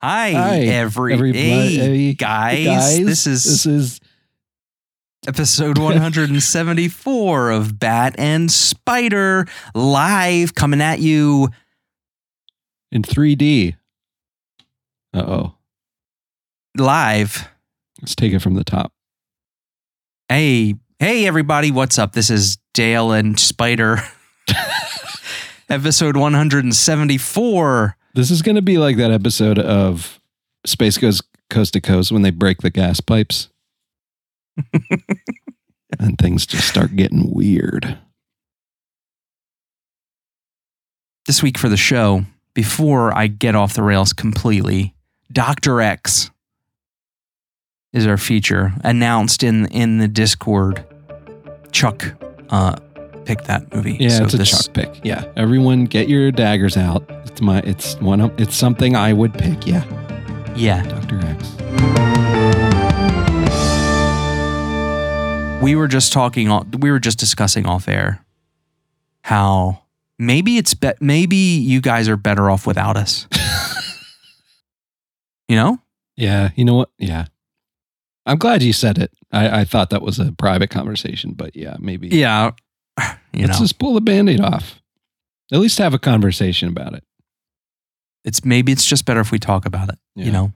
Hi, Hi, every hey, guys. guys. This is This is episode 174 of Bat and Spider live coming at you. in 3D. Uh oh. Live. Let's take it from the top. Hey, hey, everybody. What's up? This is Dale and Spider. episode 174. This is going to be like that episode of Space Ghost Coast to Coast when they break the gas pipes. and things just start getting weird. This week for the show, before I get off the rails completely, Dr. X is our feature announced in in the Discord. Chuck uh picked that movie. Yeah, So it's a this- Chuck pick. Yeah, everyone get your daggers out. It's my it's one of, it's something I would pick. Yeah, Yeah. Dr. X. We were just talking we were just discussing off air how maybe it's be, maybe you guys are better off without us. you know? Yeah, you know what? Yeah. I'm glad you said it. I, I thought that was a private conversation, but yeah, maybe. Yeah. You Let's know. just pull the band-aid off. At least have a conversation about it. it's maybe it's just better if we talk about it, Yeah. you know.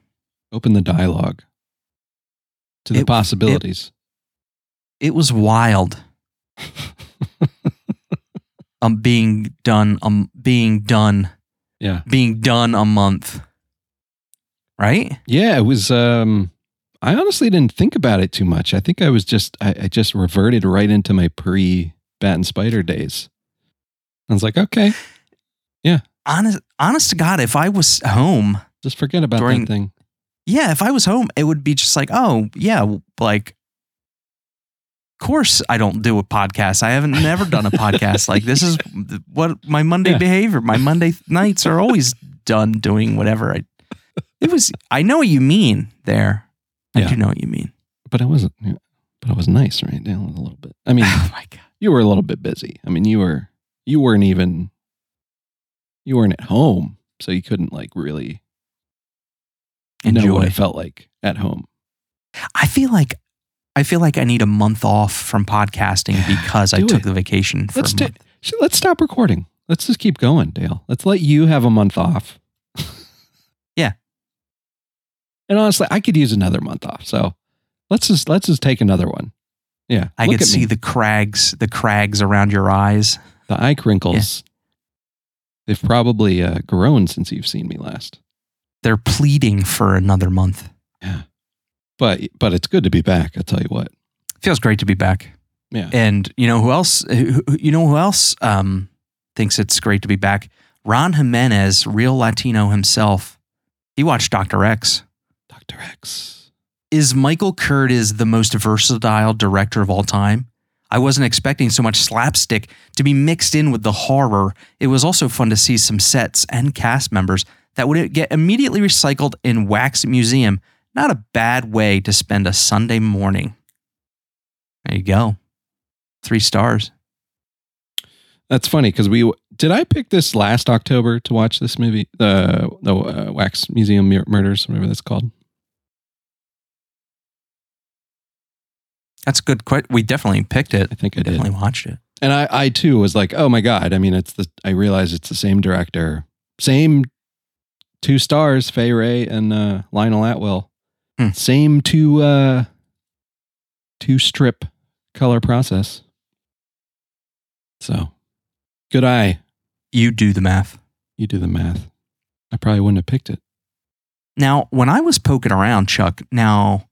Open the dialogue to the It- possibilities. It was wild. um being done um being done yeah. being done a month. Right? Yeah, it was um I honestly didn't think about it too much. I think I was just I, I just reverted right into my pre Bat and Spider days. I was like, okay, yeah. Honest honest to God, if I was home just forget about During- that thing. yeah, if I was home, it would be just like, oh, yeah, like, of course I don't do a podcast. I haven't never done a podcast. Like, this is what my Monday Yeah. behavior, my Monday nights are always done doing whatever I, it was, I know what you mean there. I Yeah. do know what you mean. But I wasn't but I was nice, right? Down a little bit. I mean, Oh my God. You were a little bit busy. I mean, you were you weren't even you weren't at home, so you couldn't like really know what Enjoy. it felt like at home. I feel like, I feel like I need a month off from podcasting because I took it. the vacation for Let's so let's stop recording. Let's just keep going, Dale. Let's let you have a month off. Yeah. And honestly, I could use another month off. So let's just let's just take another one. Yeah. I look could see me. the crags, the crags around your eyes. the eye crinkles. They've probably uh, grown since you've seen me last. They're pleading for another month. Yeah. But but it's good to be back. I'll tell you what. feels great to be back. Yeah. And you know who else? who- You know who else um, thinks it's great to be back? Ron Jimenez, real Latino himself. He watched Doctor X. Dr. X. Is Michael Curtiz the most versatile director of all time? I wasn't expecting so much slapstick to be mixed in with the horror. It was also fun to see some sets and cast members that would get immediately recycled in Wax Museum. Not a bad way to spend a Sunday morning. There you go. Three stars. That's funny because we did I pick this last October to watch this movie, the the uh, Wax Museum Murders, whatever that's called. That's a good. Quite, we definitely picked it. I think I did. Definitely watched it. And I, I too was like, oh my god! I mean, it's the I realize it's the same director, same two stars, Fay Wray and uh, Lionel Atwill, Hmm. same two uh, two strip color process. So, good eye. You do the math. You do the math. I probably wouldn't have picked it. Now, when I was poking around, Chuck, now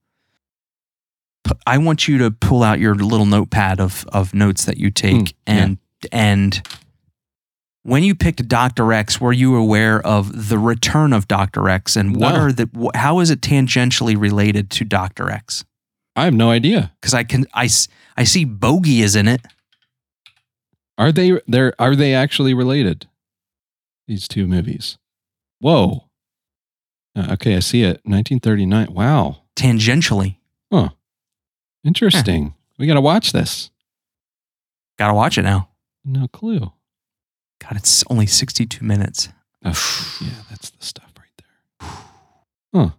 I want you to pull out your little notepad of of notes that you take Mm, yeah. and and when you picked Dr. X, were you aware of the return of Dr. X and what No. are the how is it tangentially related to Dr. X? I have no idea. Cuz I can I I see Bogey is in it. Are they there? Are they actually related? These two movies. Whoa. Uh, okay, I see it. 1939. Wow. Tangentially. Interesting. We got to watch this. Got to watch it now. No clue. God, it's only 62 minutes. Oh, yeah, that's the stuff right there. Huh.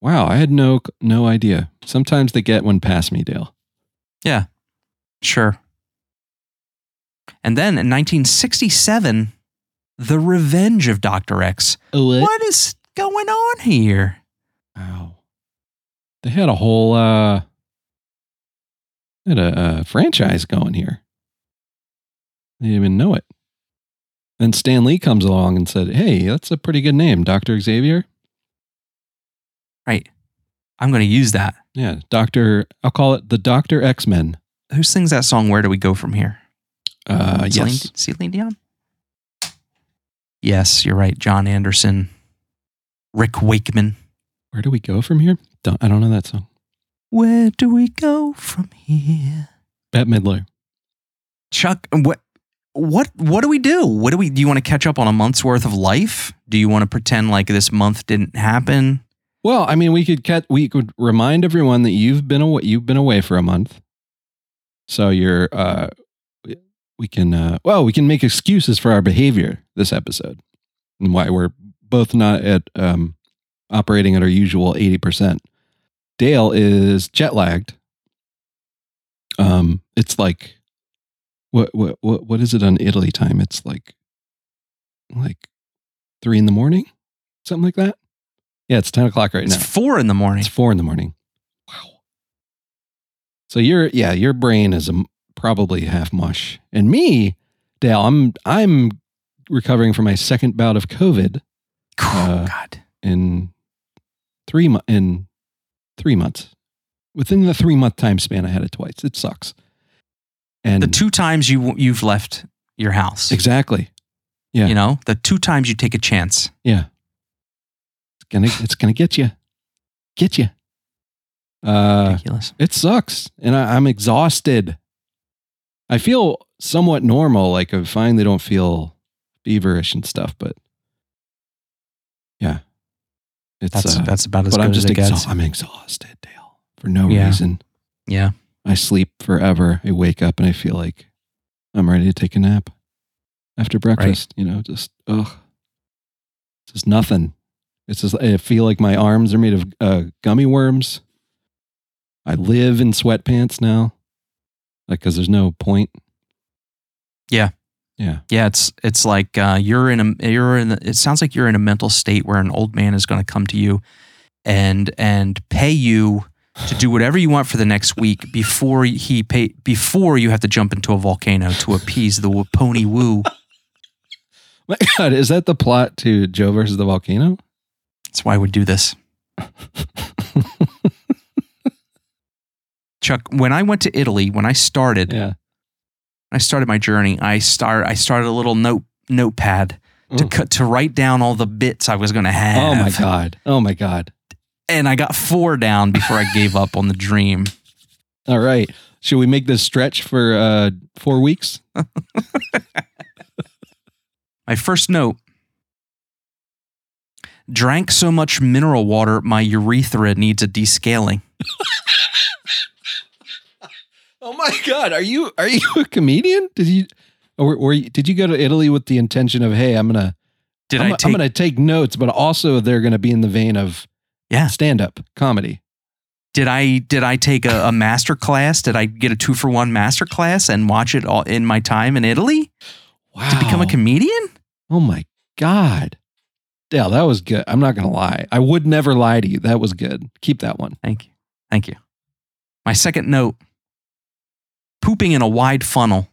Wow, I had no no idea. Sometimes they get one past me, Dale. Yeah. Sure. And then in 1967, The Revenge of Dr. X. What is going on here? Wow. They had a whole uh had a, a franchise going here. They didn't even know it. Then Stan Lee comes along and said, Hey, that's a pretty good name, Dr. Xavier. Right. I'm going to use that. Yeah, Dr. I'll call it the Dr. X-Men. Who sings that song? Where do we go from here? Uh Celine, yes. Celine Dion? Yes, you're right. Jon Anderson, Rick Wakeman. Where do we go from here? Don't, I don't know that song. Where do we go from here? Bette Midler. Chuck, what what what do we do? What do we do you want to catch up on a month's worth of life? Do you want to pretend like this month didn't happen? Well, I mean, we could cat, we could remind everyone that you've been away you've been away for a month. So you're uh we can uh well, we can make excuses for our behavior this episode and why we're both not at um operating at our usual 80%. Dale is jet lagged. Um it's like what what what what is it on Italy time? It's like like 3 in the morning? Something like that? Yeah, it's 10 o'clock right now. It's four in the morning. It's four in the morning. Wow. So your yeah, your brain is a, probably half mush, and me, Dale, I'm I'm recovering from my second bout of COVID uh, God. in three in three months. Within the three month time span, I had it twice. It sucks. And The two times you you've left your house. exactly, yeah. You know, the two times you take a chance. yeah, it's gonna it's gonna get you, get you. Uh, Ridiculous. It sucks. And I, I'm exhausted. I feel somewhat normal. Like I finally don't feel feverish and stuff, but yeah, it's, That's uh, that's about as but good I'm as just it gets. exhausted. I'm exhausted, Dale, for no Yeah. reason. Yeah. I sleep forever. I wake up and I feel like I'm ready to take a nap after breakfast. You know, just ugh, it's just nothing. It's just I feel like my arms are made of uh, gummy worms. I live in sweatpants now, like because there's no point. Yeah. Yeah. Yeah, it's it's like uh, you're in a you're in. It sounds like you're in a mental state where an old man is going to come to you, and and pay you to do whatever you want for the next week before he pay before you have to jump into a volcano to appease the pony woo. My God, is that the plot to Joe versus the volcano? That's why we do this, Chuck. When I went to Italy, when I started, yeah. I started my journey. I start I started a little note notepad to Oh. cut to write down all the bits I was going to have. Oh my God. Oh my God. and I got four down before I gave up on the dream. All right. Should we make this stretch for uh, four weeks? My first note drank so much mineral water, my urethra needs a descaling. Oh my God! Are you are you a comedian? Did you or, or did you go to Italy with the intention of hey, I'm gonna Did I'm, I I'm take gonna take notes, but also they're gonna be in the vein of Yeah. stand up comedy. did I did I take a, a master class? Did I get a two for one master class and watch it all in my time in Italy Wow! to become a comedian? oh my God, Dale, that was good. I'm not gonna lie. I would never lie to you. That was good. Keep that one. Thank you. Thank you. My second note pooping in a wide funnel.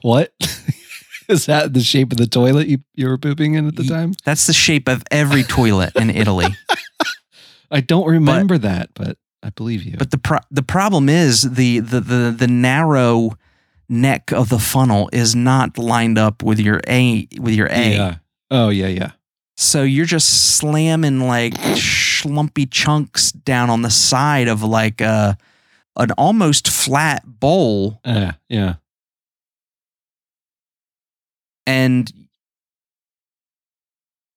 What is that? The shape of the toilet you you were pooping in at the time? That's the shape of every toilet in Italy. I don't remember that, but I believe you. But the pro- the problem is the, the the the narrow neck of the funnel is not lined up with your A with your A. yeah. Oh yeah, yeah. So you're just slamming like schlumpy chunks down on the side of like a an almost flat bowl Uh, yeah. and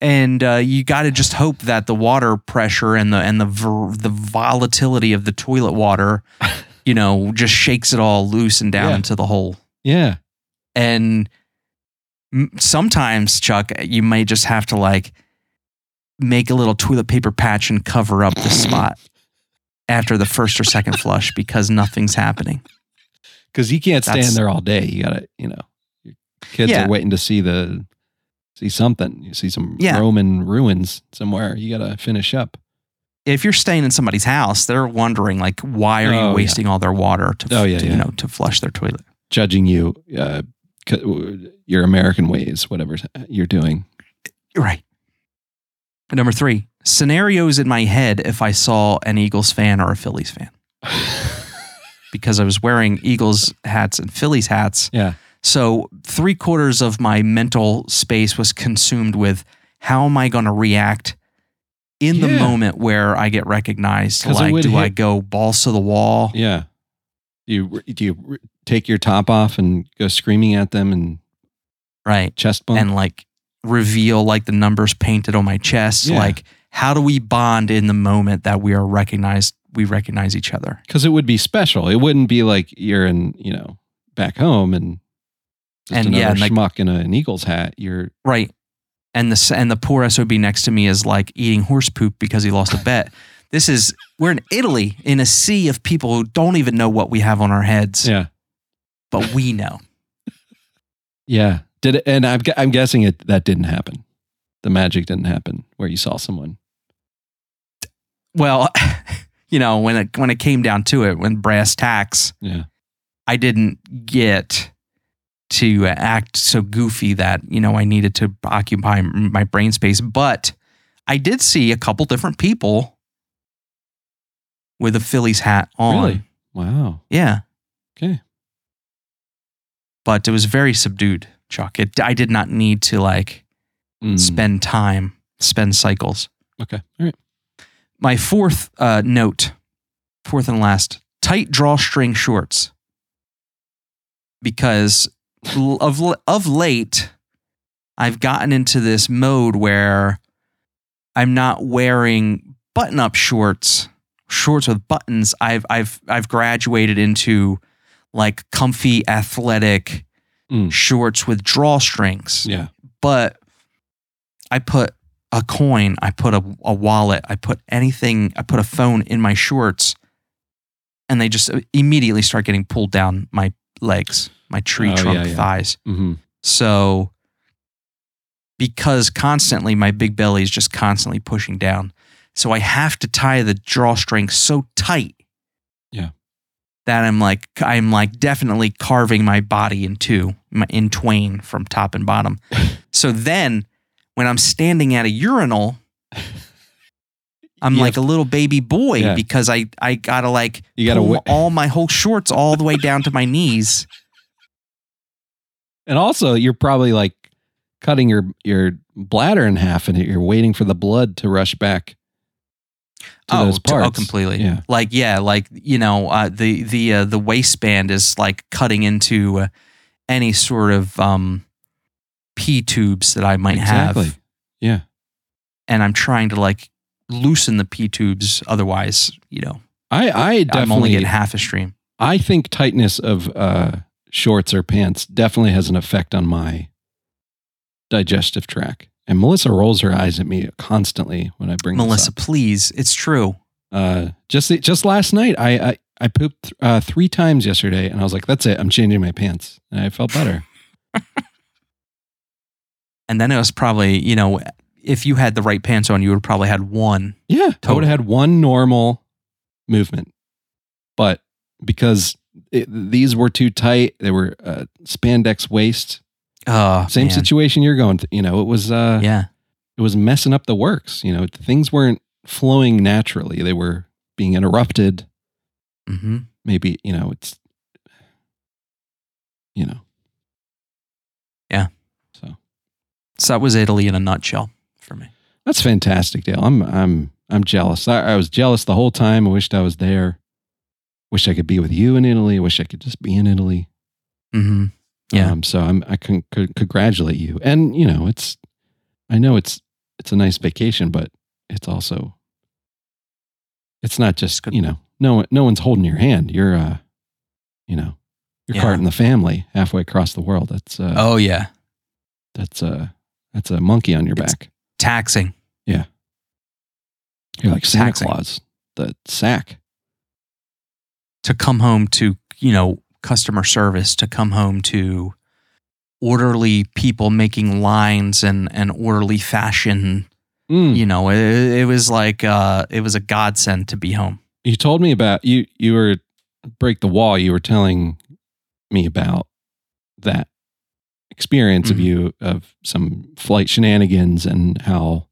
and uh, you got to just hope that the water pressure and the and the ver- the volatility of the toilet water, you know, just shakes it all loose and down Yeah. into the hole. Yeah. And sometimes, Chuck, you may just have to like make a little toilet paper patch and cover up the spot after the first or second flush because nothing's happening. Because you can't stand That's- there all day. You gotta, you know, your kids Yeah. are waiting to see the see something. You see some Yeah. Roman ruins somewhere. You gotta finish up. If you're staying in somebody's house, they're wondering like, why are Oh, you wasting all their water to, Oh, yeah, to, yeah. you know to flush their toilet? Judging you, uh, your American ways, whatever you're doing. Right. Number three, scenarios in my head if I saw an Eagles fan or a Phillies fan because I was wearing Eagles hats and Phillies hats. yeah. So three quarters of my mental space was consumed with how am I going to react in the Yeah. moment where I get recognized? Like, do I go balls to the wall? Yeah. Do you do you take your top off and go screaming at them and Right. chest bump? And like reveal like the numbers painted on my chest. Yeah. Like, how do we bond in the moment that we are recognized? We recognize each other. because it would be special. It wouldn't be like you're in, you know, back home and just And, another yeah, and, like- schmuck in a, an Eagles hat. You're Right. And the and the poor SOB next to me is like eating horse poop because he lost a bet. This is we're in Italy in a sea of people who don't even know what we have on our heads, yeah, but we know. yeah. Did it? And I'm I'm guessing it that didn't happen. The magic didn't happen where you saw someone. Well, you know, when it when it came down to it, when brass tacks, Yeah, I didn't get to uh, act so goofy that, you know, I needed to occupy my brain space, but I did see a couple different people with a Phillies hat on. Really? wow. Yeah. Okay. But it was very subdued, Chuck. It, I did not need to like Mm, spend time, spend cycles. Okay, all right. My fourth uh, note, fourth and last, tight drawstring shorts. Because of of late, I've gotten into this mode where I'm not wearing button-up shorts, shorts with buttons. I've I've I've graduated into like comfy athletic Mm. shorts with drawstrings Yeah, but I put a coin, I put a, a wallet, I put anything, I put a phone in my shorts, and they just immediately start getting pulled down my legs, my tree Oh, trunk yeah, yeah. thighs. hmm So, because constantly my big belly is just constantly pushing down, so I have to tie the drawstring so tight. Yeah. That I'm like I'm like definitely carving my body in two, in twain from top and bottom. so then, when I'm standing at a urinal, I'm You like a little baby boy Yeah. because I I gotta like You gotta pull all my whole shorts all the way down to my knees. and also you're probably like cutting your your bladder in half, and you're waiting for the blood to rush back oh, those t- parts. oh, completely. Yeah. Like yeah, like you know, uh, the the uh, the waistband is like cutting into uh, any sort of um, p tubes that I might Exactly. have, Yeah. and I'm trying to like loosen the p tubes. Otherwise, you know, I I I'm only definitely getting half a stream. I think tightness of uh, shorts or pants definitely has an effect on my digestive tract. And Melissa rolls her eyes at me constantly when I bring Melissa, please, it's true. Uh, just just last night, I I, I pooped uh, three times yesterday, and I was like, "That's it, I'm changing my pants," and I felt better. And then it was probably you know, if you had the right pants on, you would have probably had one. yeah, I would have had one normal movement, but because it, these were too tight, they were uh, spandex waist. Oh, Same man. situation you're going. Th- you know, it was. Uh, Yeah. it was messing up the works. You know, things weren't flowing naturally. They were being interrupted. hmm Maybe, you know, it's, you know. Yeah. So So that was Italy in a nutshell for me. that's fantastic, Dale. I'm, I'm, I'm jealous. I, I was jealous the whole time. I wished I was there. Wish I could be with you in Italy. I wish I could just be in Italy. hmm Yeah. Um, so I'm, I can, could congratulate you. And, you know, it's, I know it's, it's a nice vacation, but it's also, it's not just, you know, no, no one's holding your hand. You're, uh, you know, you're Yeah. carting the family halfway across the world. That's, uh, oh yeah. that's, uh, that's a monkey on your It's- back. Taxing. Yeah. You're like Santa Taxing. Claus, the sack. to come home to you know customer service to come home to orderly people making lines and and orderly fashion Mm. you know it, it was like uh it was a godsend to be home You told me about you. You were break the wall. You were telling me about that experience of Mhm. you of some flight shenanigans and how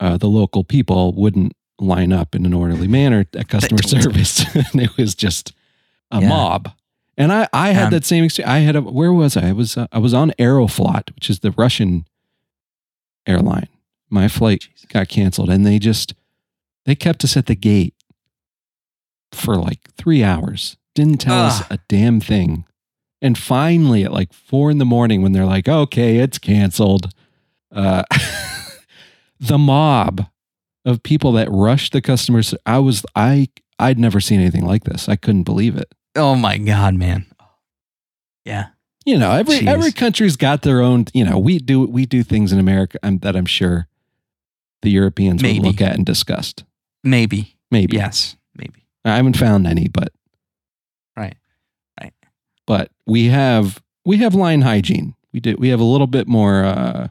uh, the local people wouldn't line up in an orderly manner at customer service, and it was just a Yeah. mob. And I, I had Um, that same experience. I had a where was I? I was uh, I was on Aeroflot, which is the Russian airline. My flight got canceled, and they just they kept us at the gate for like three hours. Didn't tell us a damn thing. And finally, at like four in the morning, when they're like, "Okay, it's canceled," uh, the mob of people that rushed the customers. I was I I'd never seen anything like this. I couldn't believe it. oh my god man yeah You know, every Jeez. every country's got their own. You know, we do we do things in America um, that I'm sure the Europeans Maybe. would look at and disgust. maybe Maybe yes maybe I haven't found any, but right Right. but we have we have line hygiene. We did we have a little bit more uh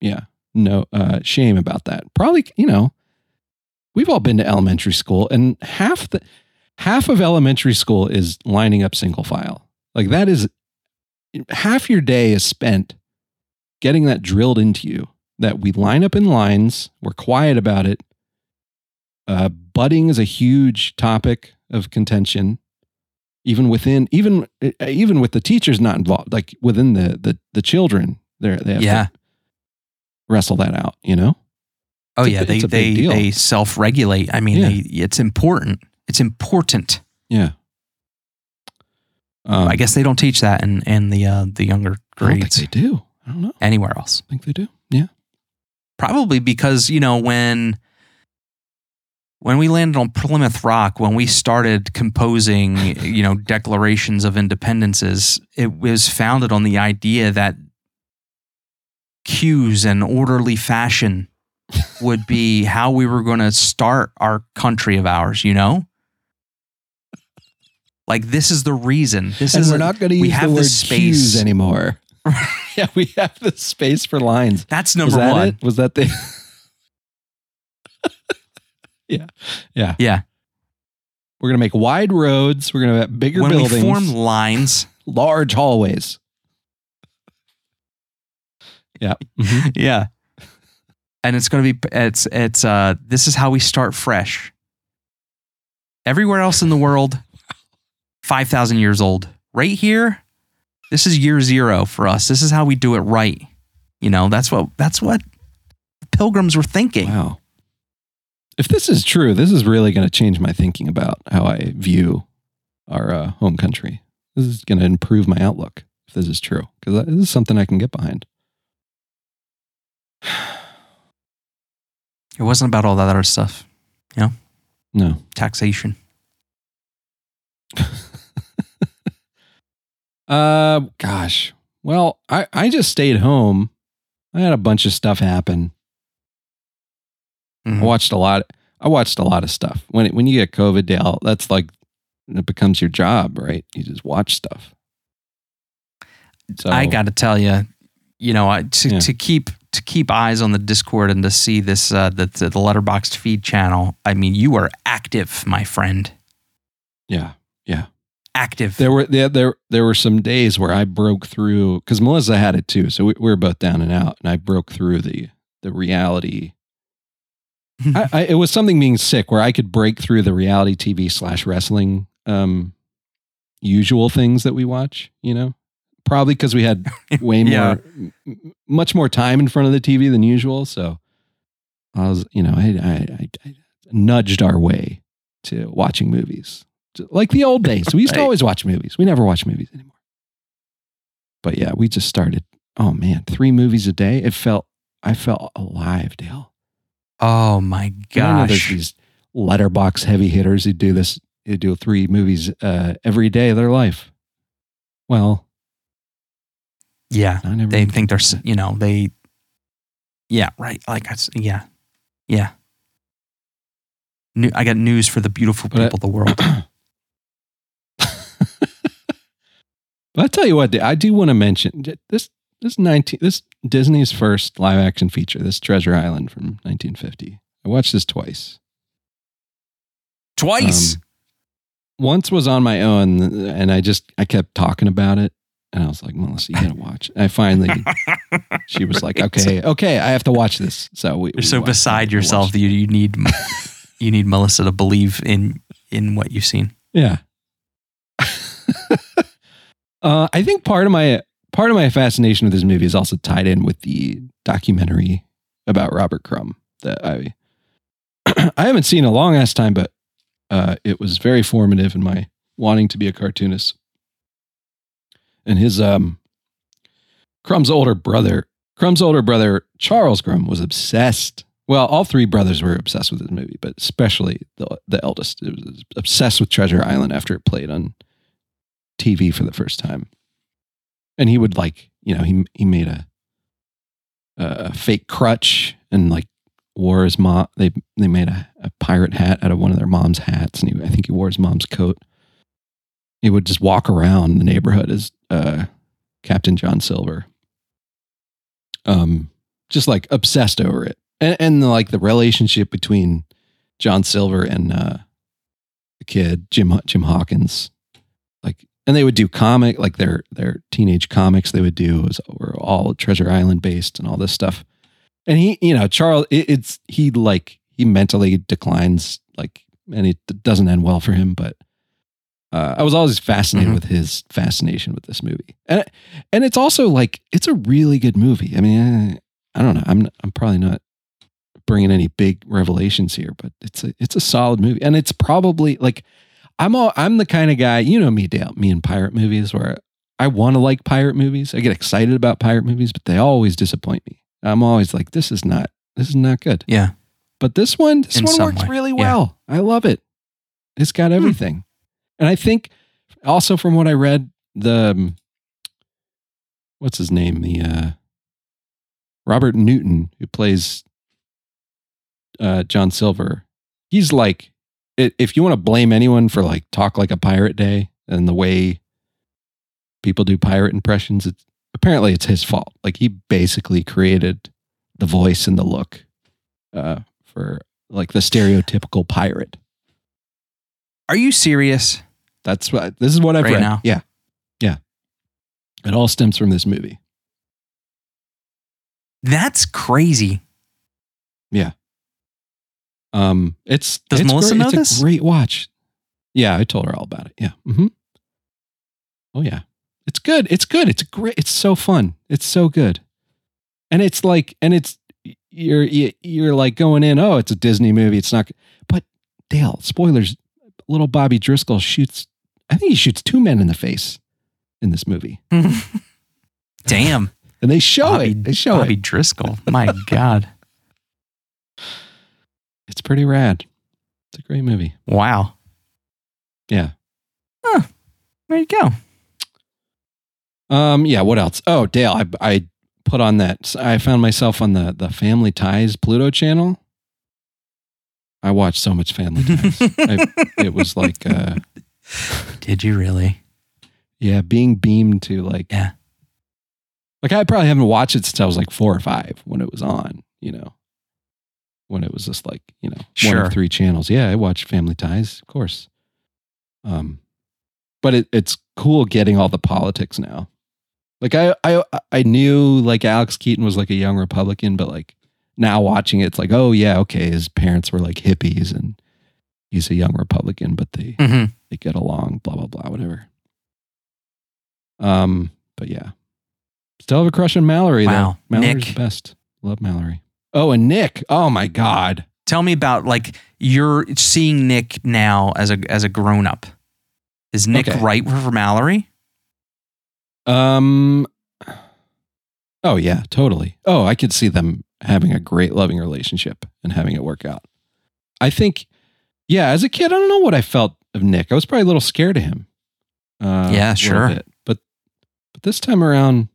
yeah, no uh shame about that. Probably, you know, we've all been to elementary school and half the half of elementary school is lining up single file. Like that is half your day is spent getting that drilled into you that we line up in lines, we're quiet about it. Uh, budding is a huge topic of contention even within even uh, even with the teachers not involved like within the the, the children they they have Yeah. to wrestle that out you know oh a yeah they a they deal. they self-regulate. I mean Yeah. they, it's important. It's important. Yeah. Um, i guess they don't teach that in in the uh the younger I don't think grades. they do. I don't know. Anywhere else. I think they do. Yeah. Probably because you know when when we landed on Plymouth Rock, when we started composing, you know, declarations of independences, it was founded on the idea that cues and orderly fashion would be how we were going to start our country of ours, you know? Like this is the reason. This and is we're not going to we use have the word space. anymore yeah we have the space for lines That's number that one. it was that the yeah yeah Yeah. we're going to make wide roads we're going to have bigger When buildings we form lines, large hallways yeah Mhm. yeah and it's going to be it's it's uh this is how we start fresh everywhere else in the world 5000 years old right here this is year 0 for us this is how we do it right you know that's what that's what pilgrims were thinking Wow. If this is true, this is really going to change my thinking about how I view our uh, home country. This is going to improve my outlook if this is true, because this is something I can get behind. it wasn't about all that other stuff you know? No. taxation Uh, gosh. Well, I, I just stayed home. I had a bunch of stuff happen. I Mhm. watched a lot. I watched a lot of stuff. When it, when you get COVID, Dale, that's like it becomes your job, right? You just watch stuff. So I got to tell you, you know, I, to, Yeah. to keep to keep eyes on the Discord and to see this uh, the the Letterboxd feed channel. I mean, you are active, my friend. yeah. Yeah, active. There were there there, there were some days where I broke through because Melissa had it too. So we, we were both down and out, and I broke through the the reality. I, I, it was something being sick where I could break through the reality TV slash wrestling um, usual things that we watch. You know, probably because we had way more, Yeah. m- m- much more time in front of the TV than usual. So I was, you know, I, I, I, I nudged our way to watching movies like the old days. We used to always watch movies. We never watch movies anymore. But yeah, we just started. Oh man, three movies a day. It felt, I felt alive, Dale. oh my know there's gosh. these Letterboxd heavy hitters who do this, who do three movies uh, every day of their life. Well, Yeah, they think they're you know they. Yeah, right. Like I yeah, yeah. new, I got news for the beautiful people of the world. But I tell you what, I do want to mention this. This nineteen, this Disney's first live action feature, this Treasure Island from 1950. I watched this twice. Twice. Um, once was on my own, and I just I kept talking about it, and I was like, Melissa, you gotta watch. I finally, she was like, okay, okay, I have to watch this. So we, You're we so beside yourself that you, you need you need Melissa to believe in in what you've seen. Yeah. uh, I think part of my part of my fascination with this movie is also tied in with the documentary about Robert Crumb that I I haven't seen in a long ass time, but uh, it was very formative in my wanting to be a cartoonist. And his um, Crumb's older brother, Crumb's older brother Charles Crumb, was obsessed. Well, all three brothers were obsessed with this movie, but especially the the eldest it was obsessed with Treasure Island after it played on TV for the first time. And he would like, you know, he he made a a fake crutch and like wore his mom. They they made a, a pirate hat out of one of their mom's hats, and he, I think he wore his mom's coat. He would just walk around the neighborhood as uh, Captain John Silver. Um, just like obsessed over it, and and like the relationship between John Silver and uh, the kid Jim Jim Hawkins, like, and they would do comic like their their teenage comics. They would do was were all Treasure Island based and all this stuff. And he, you know, Charles, it, it's he like he mentally declines, like, and it doesn't end well for him. But uh, I was always fascinated Mhm. with his fascination with this movie, and and it's also like it's a really good movie. I mean, eh, I don't know, I'm I'm probably not bringing any big revelations here, but it's a it's a solid movie, and it's probably like I'm all I'm the kind of guy, you know me, Dale, me in pirate movies where I want to like pirate movies. I get excited about pirate movies, but they always disappoint me. I'm always like, this is not this is not good. Yeah. But this one, this In one works way, really yeah. well. I love it. It's got everything, and I think also from what I read, the um, what's his name, the uh, Robert Newton who plays uh, John Silver. He's like, if you want to blame anyone for like talk like a pirate day and the way people do pirate impressions, it's apparently it's his fault. Like he basically created the voice and the look uh, for like the stereotypical pirate. Are you serious? That's what this is what I've Right read. now? Yeah, yeah. It all stems from this movie. That's crazy. Yeah. Um, it's Does it's Melissa great. know it's this? A great watch. Yeah, I told her all about it. Yeah. Mm-hmm. Oh yeah, it's good. It's good. It's great. It's so fun. It's so good, and it's like, and it's you're you- you're like going in. Oh, it's a Disney movie. It's not. But Dale, spoilers. Little Bobby Driscoll shoots. I think he shoots two men in the face in this movie, Damn. and they show Bobby, it. They show Bobby it. Driscoll. My God. It's pretty rad. It's a great movie. Wow. Yeah. Huh. There you go. Um. Yeah. What else? Oh, Dale, I I put on that. I found myself on the the Family Ties Pluto channel. I watched so much Family Ties. I, it was like, uh, Did you really? yeah, being beamed to like, Yeah. Like I probably haven't watched it since I was like four or five when it was on. You know, when it was just like you know one Sure. of three channels. Yeah, I watched Family Ties, of course. Um, but it, it's cool getting all the politics now. Like I, I, I knew like Alex Keaton was like a young Republican, but like now watching it, it's like, oh yeah, okay, his parents were like hippies and he's a young Republican, but they hmm they get along, blah blah blah, whatever. Um, but yeah, still have a crush on Mallory. Wow. though. Mallory's Nick. the best. Love Mallory. Oh, and Nick. Oh my God. Tell me about like you're seeing Nick now as a as a grown up. Is Nick Okay. right for Mallory? Um. Oh yeah, totally. Oh, I could see them having a great loving relationship and having it work out. I think, yeah. As a kid, I don't know what I felt of Nick. I was probably a little scared of him. Uh, Yeah, sure. bit. But but this time around,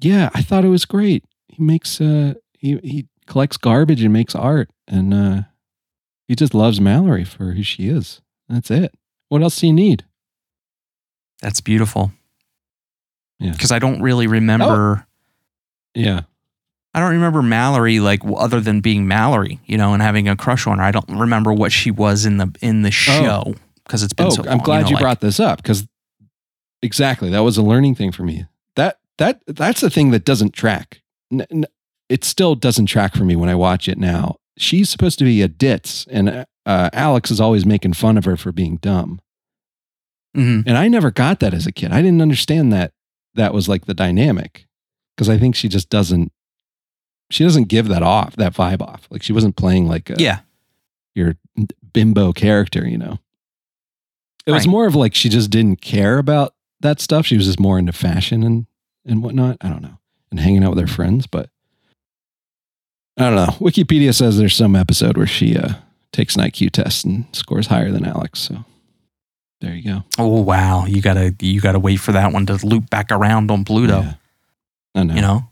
yeah, I thought it was great. He makes uh he he collects garbage and makes art, and uh He just loves Mallory for who she is. That's it. What else do you need? That's beautiful. Yeah. Because I don't really remember. Yeah. I don't remember Mallory like other than being Mallory, you know, and having a crush on her. I don't remember what she was in the in the show because it's been Oh, so long. I'm glad know, you like- brought this up because exactly that was a learning thing for me. That that that's the thing that doesn't track. It still doesn't track for me when I watch it now. She's supposed to be a ditz, and uh, Alex is always making fun of her for being dumb. Mhm. And I never got that as a kid. I didn't understand that that was like the dynamic because I think she just doesn't. She doesn't give that off, that vibe off. Like she wasn't playing like a, Yeah. your bimbo character, you know. It was Right. more of like she just didn't care about that stuff. She was just more into fashion and and whatnot. I don't know, and hanging out with her friends. But I don't know. Wikipedia says there's some episode where she uh, takes an IQ test and scores higher than Alex. So there you go. Oh wow, you gotta you gotta wait for that one to loop back around on Pluto. Yeah. I know. You know,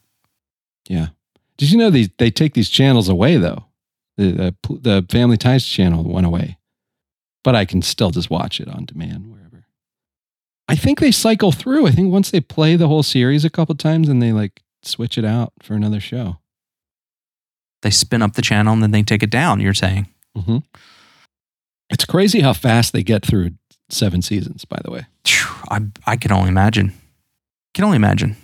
Yeah. Did you know these they take these channels away though? The, the the Family Ties channel went away, but I can still just watch it on demand wherever. I think they cycle through. I think once they play the whole series a couple times and they like switch it out for another show. they spin up the channel and then they take it down. You're saying? Mm-hmm. It's crazy how fast they get through seven seasons. By the way, I I can only imagine. Can only imagine.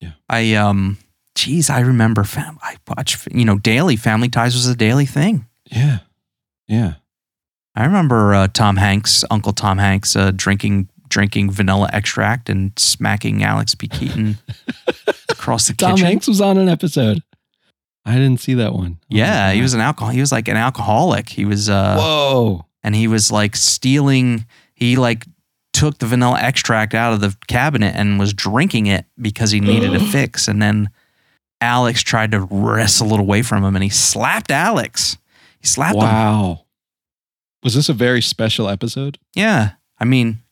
Yeah. I um. Geez, I remember. Fam- I watched. You know, daily Family Ties was a daily thing. yeah, yeah, I remember uh, Tom Hanks, Uncle Tom Hanks, uh, drinking drinking vanilla extract and smacking Alex B. Keaton across the Tom kitchen. Hanks was on an episode. I didn't see that one. Yeah, he was an alcohol. He was like an alcoholic. He was uh, Whoa. and he was like stealing. He like took the vanilla extract out of the cabinet and was drinking it because he needed a fix. And then Alex tried to wrestle it away from him, and he slapped Alex. He slapped him. Wow. Was this a very special episode? Yeah, I mean,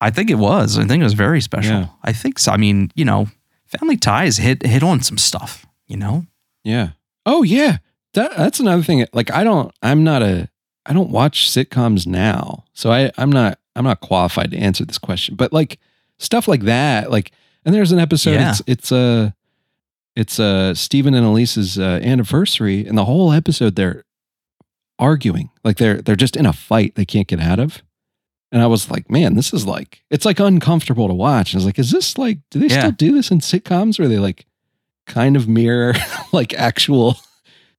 I think it was. I think it was very special. Yeah. I think so. I mean, you know, Family Ties hit hit on some stuff. You know, Yeah. Oh yeah. That that's another thing. Like I don't I'm not a I don't watch sitcoms now. So I I'm not I'm not qualified to answer this question. But like stuff like that, like and there's an episode Yeah. it's it's uh it's uh Steven and Elyse's uh, anniversary and the whole episode they're arguing. Like they're they're just in a fight they can't get out of. And I was like, man, this is like it's like uncomfortable to watch. And I was like, is this like do they Yeah. still do this in sitcoms where they like kind of mirror like actual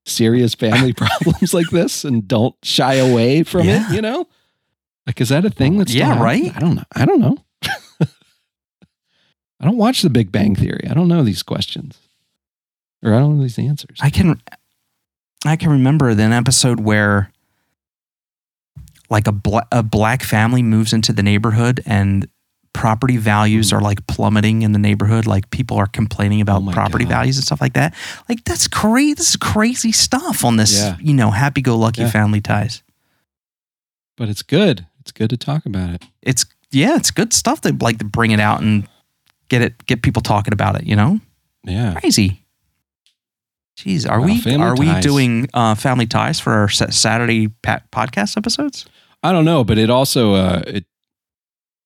serious family problems like this and don't shy away from Yeah. it, you know? Like is that a thing that's Yeah, right? I don't know. I don't know. I don't watch the Big Bang Theory. I don't know these questions. Or I don't know these answers. I can I can remember an episode where like a bla- a black family moves into the neighborhood and property values Mm. are like plummeting in the neighborhood like people are complaining Oh about my property God. values and stuff like that like that's crazy this is crazy stuff on this Yeah. you know happy go lucky Yeah. family ties but it's good. It's good to talk about it. it's yeah it's good stuff to like to bring it out and get it get people talking about it you know Yeah. crazy Jeez, are Wow, we Family are we doing uh, family ties for our Saturday pa- podcast episodes? I don't know, but it also uh it,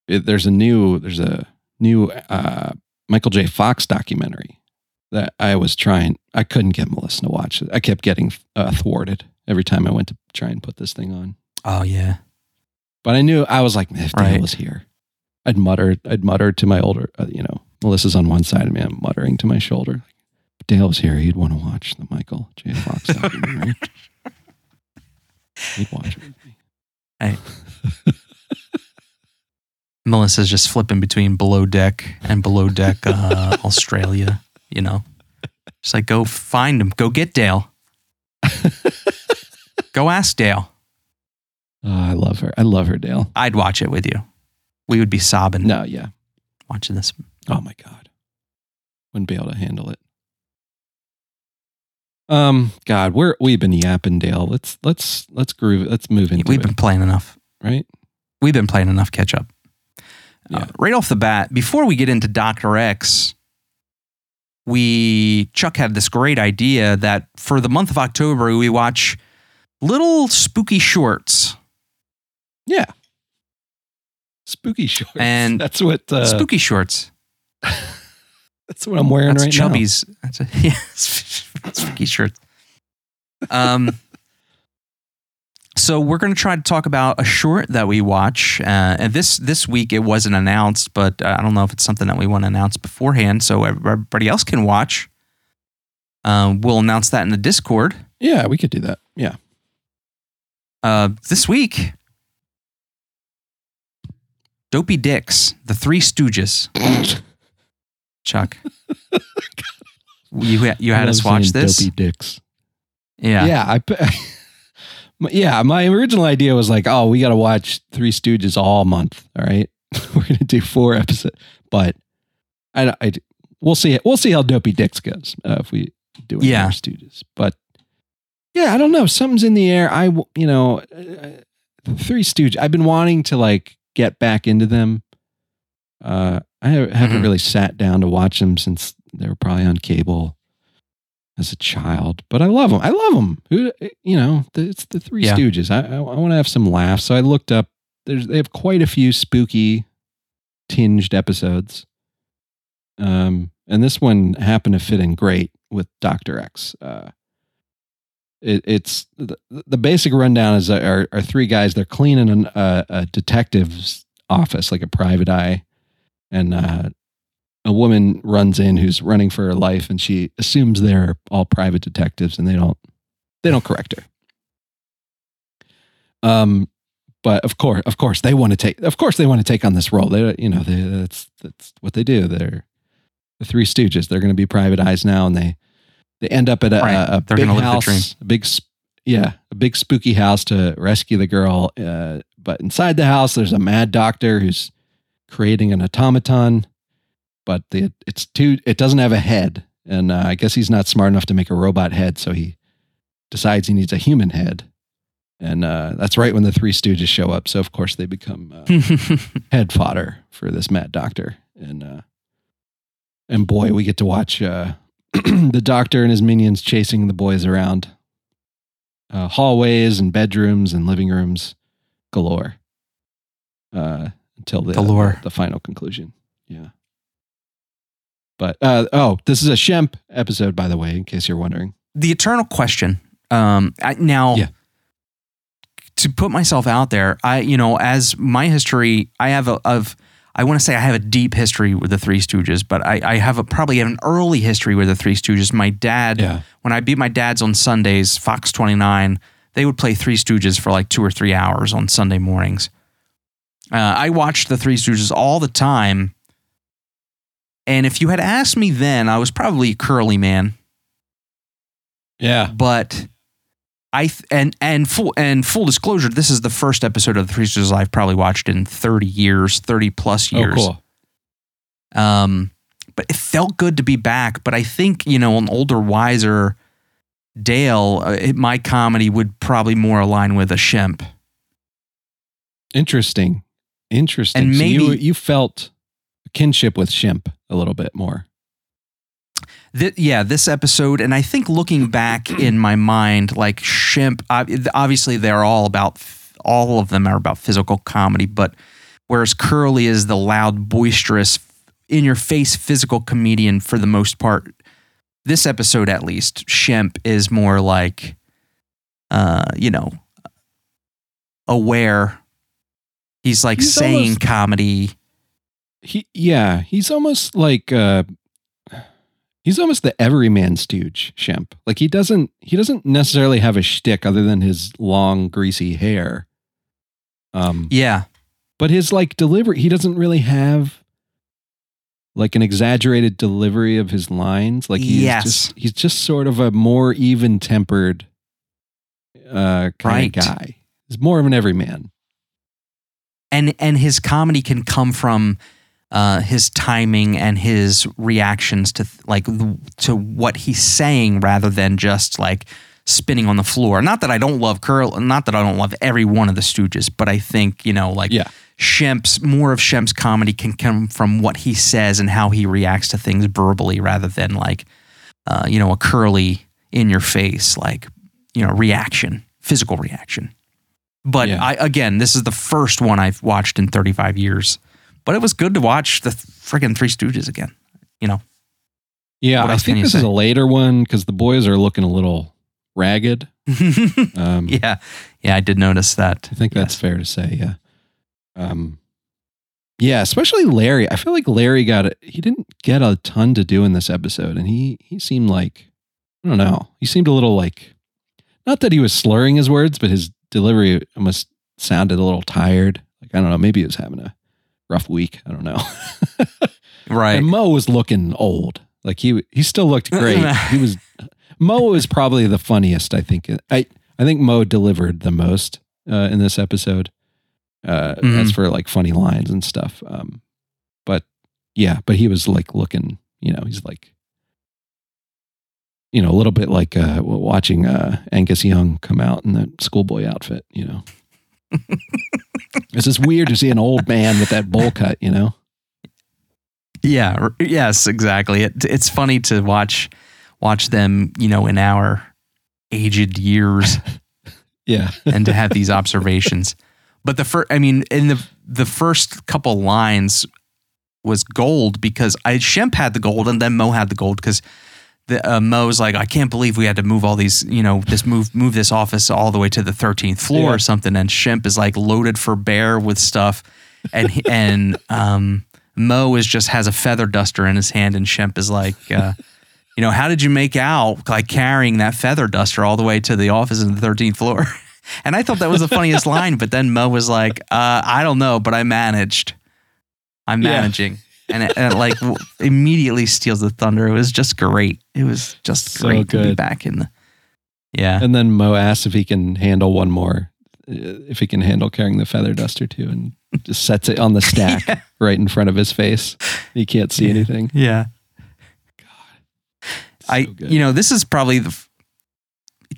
it there's a new there's a new uh Michael J. Fox documentary that I was trying I couldn't get Melissa to watch it. I kept getting uh, thwarted every time I went to try and put this thing on. Oh yeah, But I knew I was like, if Dale Right. was here, I'd mutter, I'd mutter to my older, uh, you know, Melissa's on one side of me, I'm muttering to my shoulder. If Dale was here, he'd want to watch the Michael J. Fox documentary. he'd watch it with. Hey. Melissa's just flipping between below deck and below deck uh, Australia. You know, just like go find him, go get Dale, go ask Dale. Oh, I love her. I love her, Dale. I'd watch it with you. We would be sobbing No, yeah. watching this. Oh my God. Wouldn't be able to handle it. Um, God, we're we've been yapping, Dale. Let's let's let's groove. Let's move into We've it, been playing enough. right? We've been playing enough catch up. Yeah. Uh, right off the bat, before we get into Doctor X, we Chuck had this great idea that for the month of October we watch little spooky shorts. Yeah. Spooky shorts. And that's what uh, spooky shorts. that's what I'm wearing That's right Chubbies. That's a, yeah, spooky shirts. Um, so we're going to try to talk about a short that we watch, uh, and this this week it wasn't announced, but uh, I don't know if it's something that we want to announce beforehand, so everybody else can watch. Um, we'll announce that in the Discord. Yeah, we could do that. Yeah. Uh, this week, Dopey Dicks, The Three Stooges. Chuck, you you had us watch this. Dopey dicks. Yeah. Yeah. I. Yeah, my original idea was like, oh, we got to watch Three Stooges all month. All right, we're gonna do four episodes, but I, I, we'll see. We'll see how Dopey Dicks goes uh, if we do any Yeah. more Stooges. But yeah, I don't know. Something's in the air. I you know, uh, Three Stooges. I've been wanting to like get back into them. Uh, I haven't Mhm. really sat down to watch them since they were probably on cable as a child, but I love them. I love them. Who, you know, the, it's the Three Yeah. Stooges. I, I, I want to have some laughs. So I looked up. There's they have quite a few spooky tinged episodes. Um, and this one happened to fit in great with Doctor X. Uh, it, it's the, the basic rundown is our, our three guys they're cleaning an, uh, a detective's office like a private eye, and uh, a woman runs in who's running for her life, and she assumes they're all private detectives, and they don't they don't correct her. Um, but of course, of course, they want to take. Of course, they want to take on this role. They, you know, they, that's that's what they do. They're the Three Stooges. They're going to be private eyes now, and they they end up at a, Right. a, a big gonna live the house, a big, yeah, a big spooky house to rescue the girl. Uh, but inside the house, there's a mad doctor who's creating an automaton, but the, it's too. It doesn't have a head, and uh, I guess he's not smart enough to make a robot head, so he decides he needs a human head. And uh, that's right when the Three Stooges show up. So of course they become uh, head fodder for this mad doctor and uh and boy we get to watch uh the doctor and his minions chasing the boys around uh hallways and bedrooms and living rooms galore uh until the Galore. the final conclusion yeah but uh oh this is a shemp episode by the way in case you're wondering the eternal question. Um, I, now, Yeah. to put myself out there, I you know, as my history, I have a of. I want to say I have a deep history with the Three Stooges, but I, I have a probably have an early history with the Three Stooges. My dad, yeah when I beat my dad's on Sundays, Fox 29, they would play Three Stooges for like two or three hours on Sunday mornings. Uh, I watched the Three Stooges all the time. And if you had asked me then, I was probably a curly man yeah but I th- and and full and full disclosure, this is the first episode of the Three Stooges I've probably watched in thirty years, thirty plus oh years. cool Um, but it felt good to be back. But I think you know, an older, wiser Dale, uh, it, my comedy would probably more align with a Shemp. interesting interesting And So you, maybe- you felt kinship with shemp a little bit more Th- yeah, this episode, and I think looking back in my mind, like Shemp, obviously they're all about, all of them are about physical comedy, but whereas Curly is the loud, boisterous, in your face physical comedian for the most part, this episode at least, Shemp is more like, uh, you know, aware. He's like He's saying almost- comedy. He yeah he's almost like uh he's almost the everyman stooge shemp like he doesn't he doesn't necessarily have a shtick other than his long greasy hair um Yeah. but his like delivery he doesn't really have like an exaggerated delivery of his lines like he's Yes. just he's just sort of a more even tempered uh kind Right. of guy he's more of an everyman and and his comedy can come from uh, his timing and his reactions to like to what he's saying rather than just like spinning on the floor. Not that I don't love Curl, not that I don't love every one of the Stooges, but I think you know like Yeah. Shemp's more of Shemp's comedy can come from what he says and how he reacts to things verbally rather than like uh, you know a curly in your face like you know reaction physical reaction. But Yeah. I again, this is the first one I've watched in 35 years. But it was good to watch the friggin' Three Stooges again. You know, Yeah, I think this is a later one because the boys are looking a little ragged. Um, yeah, yeah, I did notice that. I think that's fair to say. Yeah. Um, yeah, especially Larry. I feel like Larry got it. He didn't get a ton to do in this episode, and he he seemed like I don't know. He seemed a little like not that he was slurring his words, but his delivery almost sounded a little tired. Like I don't know. Maybe he was having a rough week. I don't know. right. And Moe was looking old. Like he he still looked great. he was Moe was probably the funniest. I think. I I think Moe delivered the most uh, in this episode. Uh, Mhm. As for like funny lines and stuff. Um, but yeah, but he was like looking. You know, he's like. You know, a little bit like uh, watching uh, Angus Young come out in that schoolboy outfit. You know, it's just weird to see an old man with that bowl cut. You know, Yeah. Yes. Exactly. It, it's funny to watch watch them. You know, in our aged years, yeah, and to have these observations. But the first, I mean, in the the first couple lines was gold because I Shemp had the gold and then Moe had the gold because the uh, Moe's like, I can't believe we had to move all these, you know, this move move this office all the way to the 13th floor Yeah. or something, and Shemp is like loaded for bear with stuff, and he, and um, Moe is just has a feather duster in his hand, and Shemp is like. Uh, you know, how did you make out like carrying that feather duster all the way to the office in the 13th floor? And I thought that was the funniest line, but then Moe was like, uh, I don't know, but I managed. I'm Yeah. And it, and it like w- immediately steals the thunder. It was just great. It was just So great to be good. back in the. Yeah. And then Moe asks if he can handle one more, uh, if he can handle carrying the feather duster too, and just sets it on the stack Yeah. right in front of his face. He can't see Yeah. anything. Yeah. God I, So good. you know, this is probably the, f-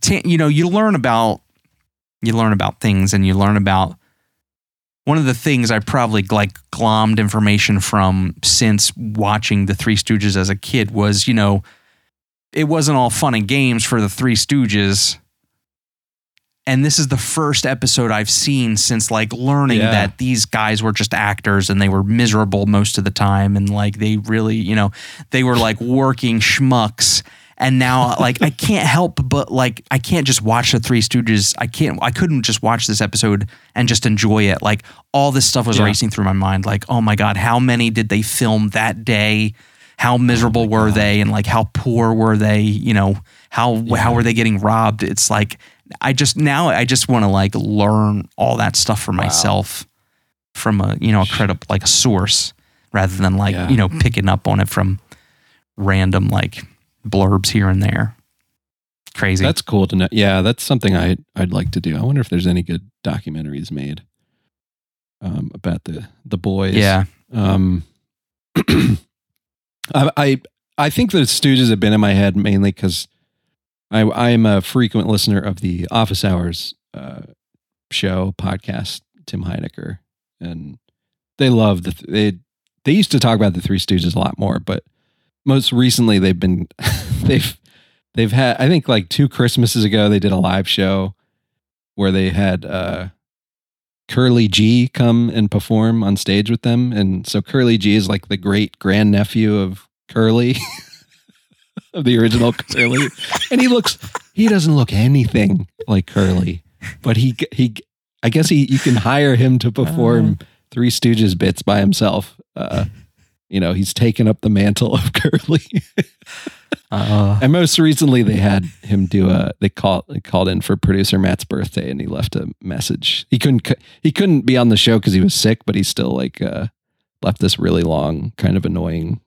ta- you know, you learn about, you learn about things and you learn about one of the things I probably like glommed information from since watching the Three Stooges as a kid was, you know, it wasn't all fun and games for the Three Stooges. And this is the first episode I've seen since like learning Yeah. that these guys were just actors and they were miserable most of the time. And like they really, you know, they were like working schmucks. And now, like, I can't help but like, I can't just watch the Three Stooges. I can't, I couldn't just watch this episode and just enjoy it. Like, all this stuff was Yeah. racing through my mind. Like, oh my God, how many did they film that day? How oh miserable were God. they? And like, how poor were they? You know, how, how were they getting robbed? It's like, I just, now I just want to like learn all that stuff for myself from a, you know, a credible, like a source rather than like, Yeah. you know, picking up on it from random like blurbs here and there. Crazy. That's cool to know. Yeah, that's something I I'd like to do. I wonder if there's any good documentaries made um, about the the boys. yeah. Um, I, I I think the Stooges have been in my head mainly because I I am a frequent listener of the Office Hours uh, show podcast. Tim Heidecker and they love the they they used to talk about the Three Stooges a lot more, but most recently they've been they've they've had I think like two Christmases ago they did a live show where they had uh Curly G come and perform on stage with them. And so Curly G is like the great grandnephew of Curly, of the original Curly. And he looks, he doesn't look anything like Curly, but he, he, I guess he, you can hire him to perform Three Stooges bits by himself. Uh, you know, he's taken up the mantle of Curly. Uh, And most recently, they had him do a. They called they called in for producer Matt's birthday, and he left a message. He couldn't he couldn't be on the show because he was sick, but he still like uh, left this really long, kind of annoying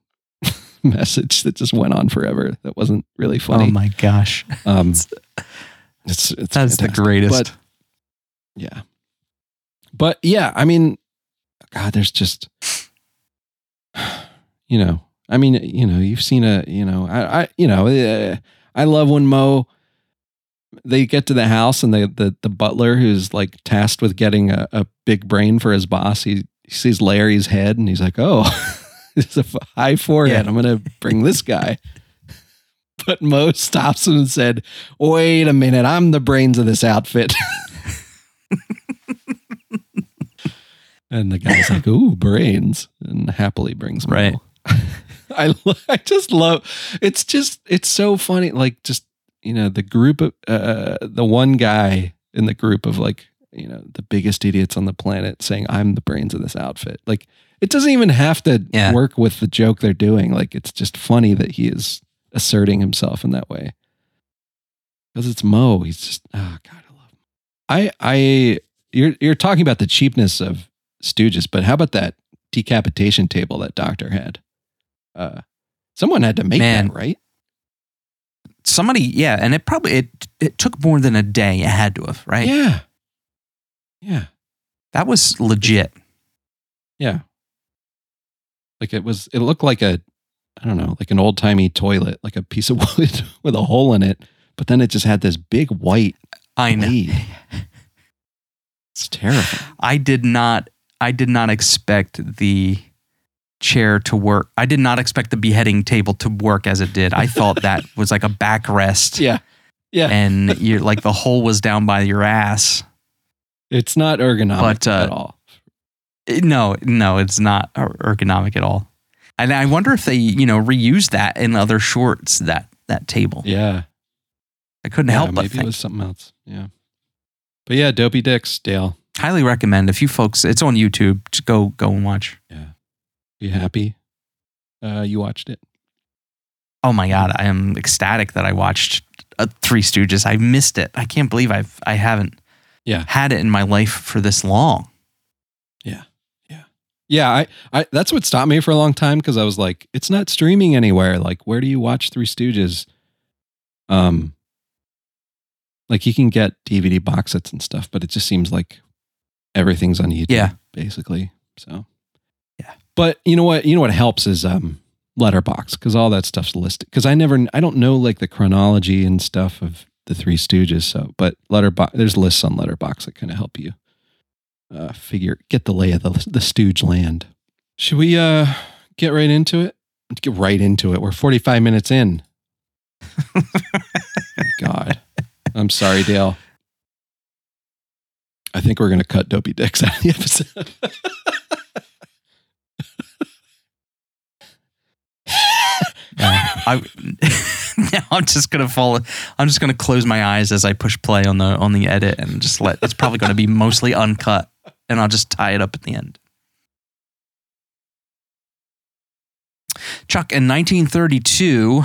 message that just went on forever. That wasn't really funny. oh my gosh. um, it's it's That's the greatest. But yeah, but yeah, I mean, God, there's just you know, I mean, you know, you've seen a, you know, I, I you know, uh, I love when Moe they get to the house and the the, the butler who's like tasked with getting a, a big brain for his boss. He, he sees Larry's head and he's like, oh, it's a high forehead. Yeah. I'm gonna bring this guy. but Moe stops him and said, "Wait a minute, I'm the brains of this outfit." and the guy's like, "Ooh, brains," and happily brings Moe. Right. I I just love. It's just it's so funny. Like just you know the group of uh, the one guy in the group of like you know the biggest idiots on the planet saying I'm the brains of this outfit. Like it doesn't even have to Yeah. work with the joke they're doing. Like it's just funny that he is asserting himself in that way. Because it's Moe. He's just oh god, I love him. I I you're you're talking about the cheapness of Stooges, but how about that decapitation table that doctor had? Uh someone had to make Man. that, right? Somebody, yeah, and it probably it it took more than a day. It had to have, right? Yeah. Yeah. That was legit. Yeah. Like it was, it looked like a, I don't know, like an old timey toilet, like a piece of wood with a hole in it. But then it just had this big white I know. It's terrible. I did not I did not expect the chair to work. I did not expect the beheading table to work as it did. I thought that was like a backrest Yeah. Yeah. and you're like the hole was down by your ass. It's not ergonomic But, uh, at all. Eh, No, no, it's not er- ergonomic at all. And I wonder if they, you know, reuse that in other shorts that that table. Yeah. I couldn't yeah help but maybe think. it was something else. Yeah. But yeah, Dopey Dicks, Dale. Highly recommend if you folks. It's on YouTube. Just go go and watch. You happy? Uh, you watched it? Oh my god, I am ecstatic that I watched uh, Three Stooges. I missed it. I can't believe I've I haven't Yeah. had it in my life for this long. Yeah, yeah, yeah. I, I that's what stopped me for a long time because I was like, it's not streaming anywhere. Like, where do you watch Three Stooges? Um, like you can get DVD box sets and stuff, but it just seems like everything's on YouTube. Yeah. basically. So. But you know what? You know what helps is um Letterboxd because all that stuff's listed. Because I never, I don't know like the chronology and stuff of the Three Stooges. So, but Letterboxd, there's lists on Letterboxd that kind of help you uh, figure get the lay of the the Stooge land. Should we uh get right into it? Let's get right into it. We're 45 minutes in. God. I'm sorry, Dale. I think we're gonna cut Dopey Dicks out of the episode. I now I'm just gonna fall. I'm just gonna close my eyes as I push play on the on the edit and just let. It's probably gonna be mostly uncut, and I'll just tie it up at the end. Chuck in 1932,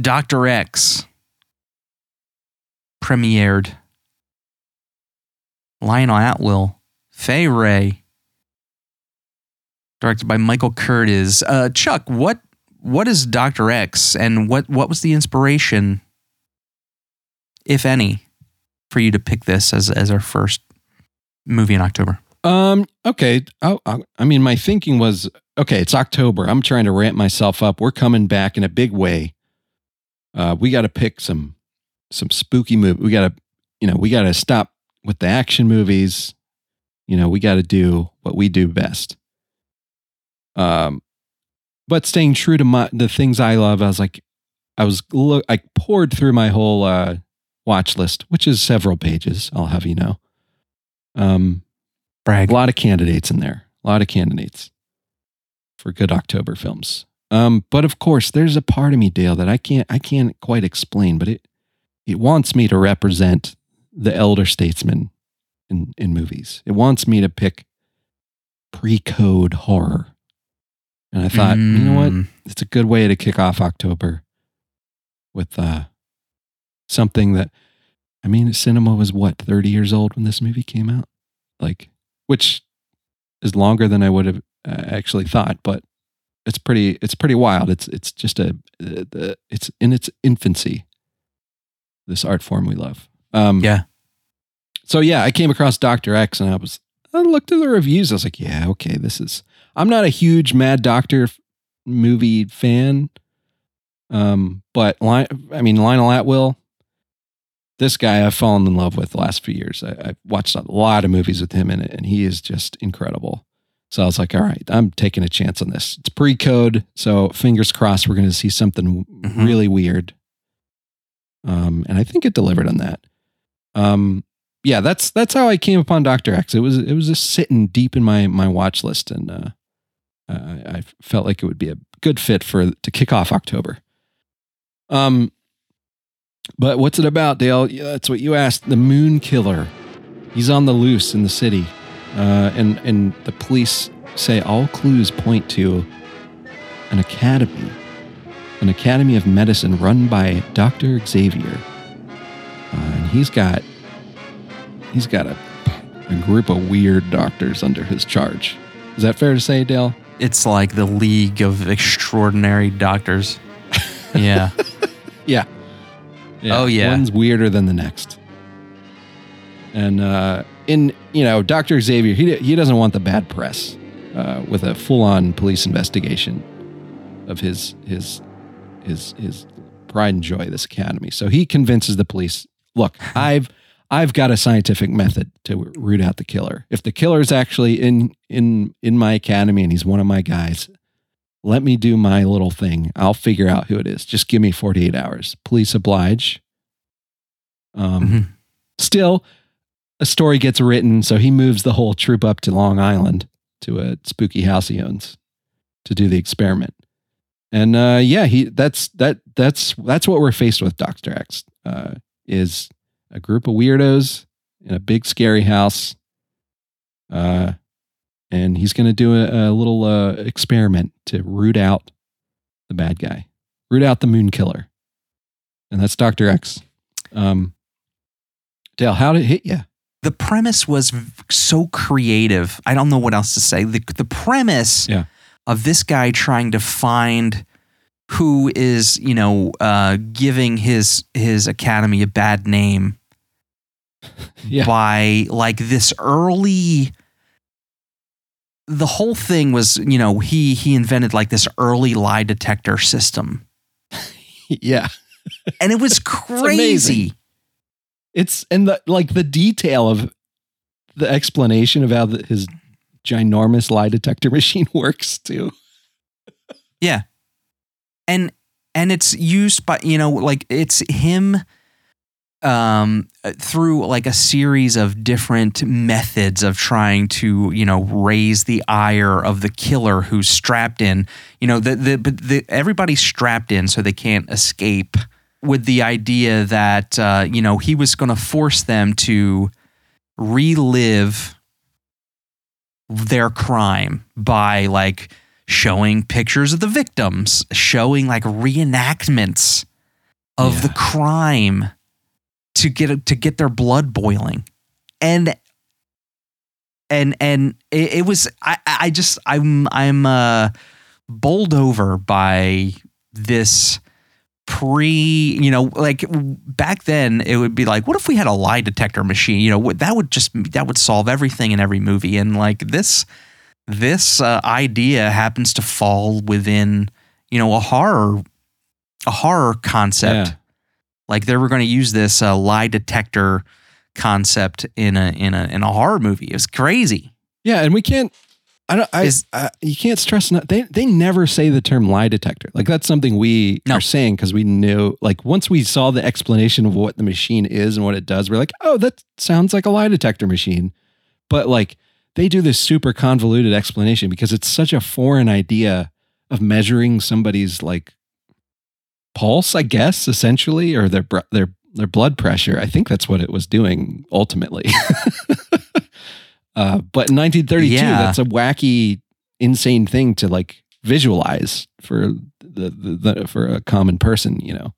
Doctor X premiered. Lionel Atwill, Fay Wray, directed by Michael Curtiz. Uh, Chuck, what what is Doctor X, and what what was the inspiration, if any, for you to pick this as as our first movie in October? Um. Okay. I, I mean, my thinking was okay. It's October. I'm trying to ramp myself up. We're coming back in a big way. Uh, we got to pick some some spooky movie. We got to, you know, we got to stop with the action movies. You know, we got to do what we do best. Um, but staying true to my the things I love. I was like, I was look. I poured through my whole uh, watch list, which is several pages. I'll have you know. Um. Brag. A lot of candidates in there. A lot of candidates for good October films. Um, but of course, there's a part of me, Dale, that I can't I can't quite explain, but it it wants me to represent the elder statesman in in movies. It wants me to pick pre-code horror. And I thought, you know what? Mm, It's a good way to kick off October with uh something that I mean, cinema was what, 30 years old when this movie came out? Like which is longer than I would have uh, actually thought, but it's pretty it's pretty wild. It's it's just a uh, it's in its infancy. This art form we love. Um, Yeah. So yeah, I came across Doctor X, and I was I looked at the reviews. I was like, yeah, okay, this is. I'm not a huge Mad Doctor f- movie fan, um, but I mean Lionel Atwill. This guy I've fallen in love with the last few years. I, I've watched a lot of movies with him in it, and he is just incredible. So I was like, all right, I'm taking a chance on this. It's pre code. So fingers crossed we're going to see something Mhm. really weird. Um, and I think it delivered on that. Um, yeah, that's that's how I came upon Doctor X. It was it was just sitting deep in my my watch list, and uh, I, I felt like it would be a good fit for to kick off October. Um, but what's it about, Dale? Yeah, that's what you asked. The Moon Killer. He's on the loose in the city, uh, and and the police say all clues point to an academy, an academy of medicine run by Doctor Xavier, uh, and he's got he's got a, a group of weird doctors under his charge. Is that fair to say, Dale? It's like the League of Extraordinary Doctors. Yeah. Yeah. Oh, yeah. One's weirder than the next. And uh, in you know, Doctor Xavier, he he doesn't want the bad press uh, with a full on police investigation of his his his his pride and joy this academy. So he convinces the police, look, I've I've got a scientific method to root out the killer. If the killer is actually in in in my academy and he's one of my guys, let me do my little thing. I'll figure out who it is. Just give me 48 hours. Police oblige. Um, Mhm. Still, a story gets written, so he moves the whole troop up to Long Island to a spooky house he owns to do the experiment. And uh, yeah, he that's that that's that's what we're faced with. Doctor X uh, is a group of weirdos in a big scary house, uh, and he's going to do a, a little uh, experiment to root out the bad guy, root out the Moon Killer, and that's Doctor X. Um, Dale, how did it hit you? the premise was so creative. I don't know what else to say. The, the premise Yeah. of this guy trying to find who is, you know, uh, giving his his academy a bad name Yeah. by like this early the whole thing was, you know, he he invented like this early lie detector system. yeah. And it was crazy. It's and the like the detail of the explanation of how the, his ginormous lie detector machine works too. Yeah. And and it's used by you know like it's him um through like a series of different methods of trying to you know raise the ire of the killer who's strapped in you know the the the everybody's strapped in so they can't escape with the idea that uh you know he was going to force them to relive their crime by like showing pictures of the victims, showing like reenactments of Yeah. the crime to get to get their blood boiling. And and and it, it was I I just I'm I'm uh bowled over by this pre you know like back then it would be like what if we had a lie detector machine you know that would just that would solve everything in every movie and like this this uh, idea happens to fall within you know a horror a horror concept Yeah. Like they were going to use this uh, lie detector concept in a in a in a horror movie it was crazy Yeah, and we can't. I don't. I, Is- I you can't stress. enough. they they never say the term lie detector. Like that's something we No. are saying because we knew. Like once we saw the explanation of what the machine is and what it does, we're like, oh, that sounds like a lie detector machine. But like they do this super convoluted explanation because it's such a foreign idea of measuring somebody's like pulse, I guess, essentially, or their their their blood pressure. I think that's what it was doing ultimately. uh, but in 1932, Yeah. that's a wacky, insane thing to like visualize for the, the, the for a common person. You know,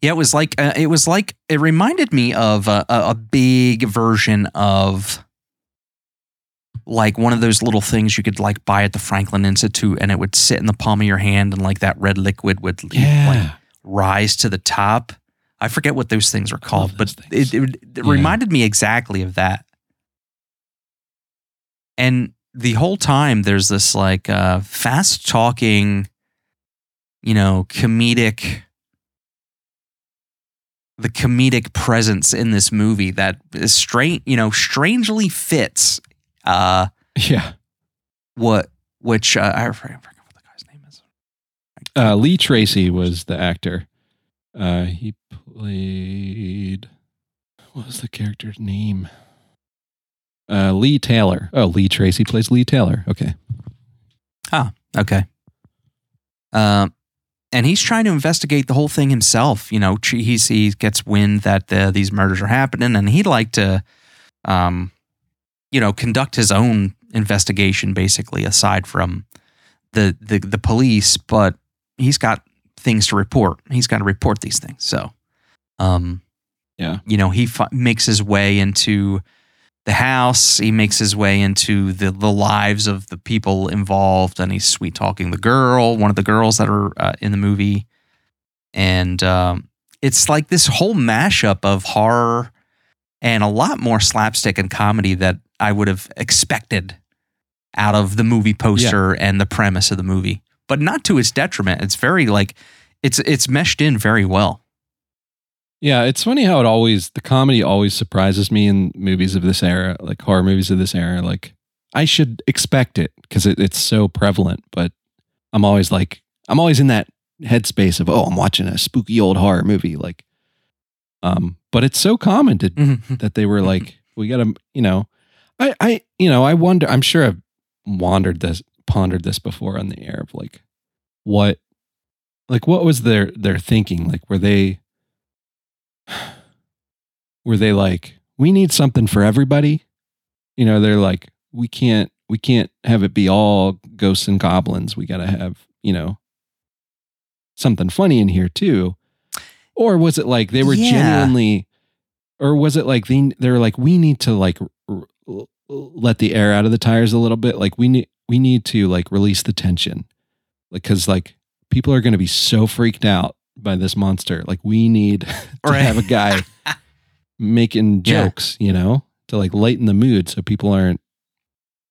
Yeah, it was like uh, it was like it reminded me of a, a, a big version of like one of those little things you could like buy at the Franklin Institute, and it would sit in the palm of your hand, and like that red liquid would like rise to the top. I forget what those things are called, but it, it, it Yeah. reminded me exactly of that. And the whole time, there's this like uh, fast talking, you know, comedic, the comedic presence in this movie that is strange, you know, strangely fits. Uh, yeah, what which uh, I forget what the guy's name is. Uh, Lee Tracy was the actor. Uh, he played. What was the character's name? Uh, Lee Taylor. Oh, Lee Tracy plays Lee Taylor. Okay. Ah, okay. Um, and he's trying to investigate the whole thing himself. You know, he's he gets wind that the, these murders are happening, and he'd like to, um, you know, conduct his own investigation, basically, aside from the the the police. But he's got things to report. He's got to report these things. So, um, Yeah. you know, he fi- makes his way into the house. He makes his way into the the lives of the people involved, and he's sweet talking the girl, one of the girls that are uh, in the movie, and um, it's like this whole mashup of horror and a lot more slapstick and comedy that I would have expected out of the movie poster and the premise of the movie, but not to its detriment. It's very like it's it's meshed in very well. Yeah, it's funny how it always the comedy always surprises me in movies of this era, like horror movies of this era. Like I should expect it because it, it's so prevalent, but I'm always like I'm always in that headspace of oh I'm watching a spooky old horror movie like, um, but it's so common to that they were like we got to you know, I I you know I wonder I'm sure I've wandered this pondered this before on the air of like what like what was their their thinking? Like were they were they like we need something for everybody? You know they're like we can't we can't have it be all ghosts and goblins. We got to have you know something funny in here too or was it like they were Yeah. genuinely or was it like they they're like we need to like r- r- let the air out of the tires a little bit like we need we need to like release the tension like cuz like people are going to be so freaked out by this monster like we need to Right. have a guy making Yeah. jokes you know to like lighten the mood so people aren't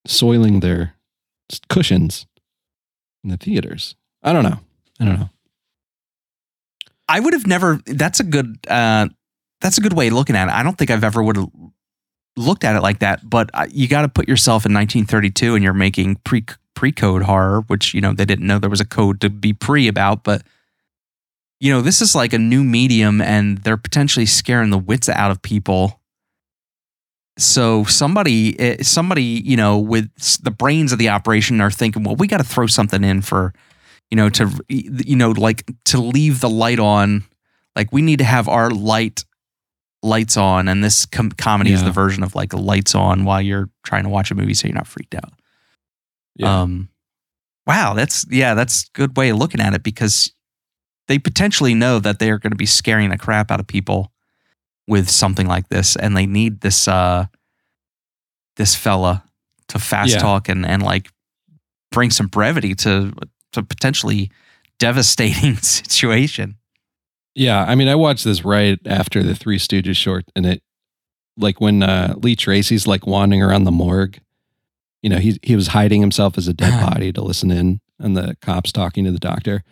soiling their cushions in the theaters i don't know i don't know I would have never. That's a good. Uh, that's a good way of looking at it. I don't think I've ever would have looked at it like that. But you got to put yourself in 1932, and you're making pre pre code horror, which you know they didn't know there was a code to be pre about. But you know, this is like a new medium, and they're potentially scaring the wits out of people. So somebody, eh, somebody, you know, with the brains of the operation are thinking, well, we got to throw something in for you know to you know like to leave the light on like we need to have our light lights on and this com- comedy is the version of like lights on while you're trying to watch a movie so you're not freaked out. Um wow that's yeah that's good way of looking at it because they potentially know that they are going to be scaring the crap out of people with something like this and they need this uh this fella to fast Yeah. talk and and like bring some brevity to to potentially devastating situation Yeah, I mean, I watched this right after the Three Stooges short, and it, like when uh, Lee Tracy's like wandering around the morgue, you know, he he was hiding himself as a dead body to listen in, and the cops talking to the doctor.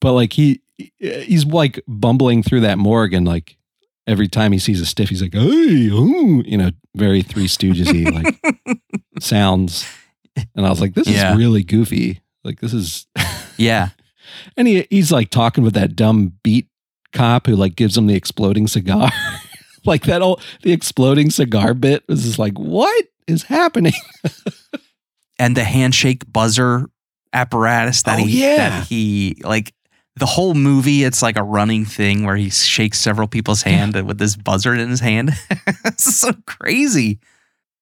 But like he he's like bumbling through that morgue, and like every time he sees a stiff, he's like, "Hey, ooh," you know, very Three Stoogesy like sounds. And I was like, this Yeah. is really goofy. Like this is yeah and he he's like talking with that dumb beat cop who like gives him the exploding cigar. like that old the exploding cigar bit was just like, what is happening? and the handshake buzzer apparatus that Oh, he yeah. that he like the whole movie it's like a running thing where he shakes several people's hand with this buzzer in his hand it's so crazy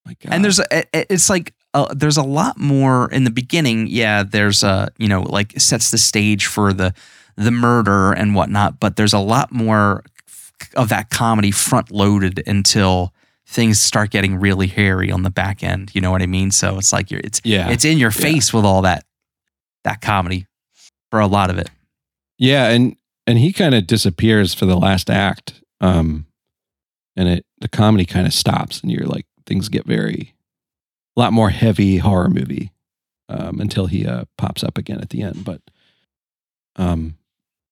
My God. and there's a, it's like uh, there's a lot more in the beginning yeah there's a you know like sets the stage for the the murder and whatnot but there's a lot more of that comedy front loaded until things start getting really hairy on the back end you know what i mean so it's like you're it's yeah. it's in your face with all that that comedy for a lot of it yeah, and and he kind of disappears for the last act. Um and it the comedy kind of stops and you're like things get very a lot more heavy horror movie um until he uh pops up again at the end. But um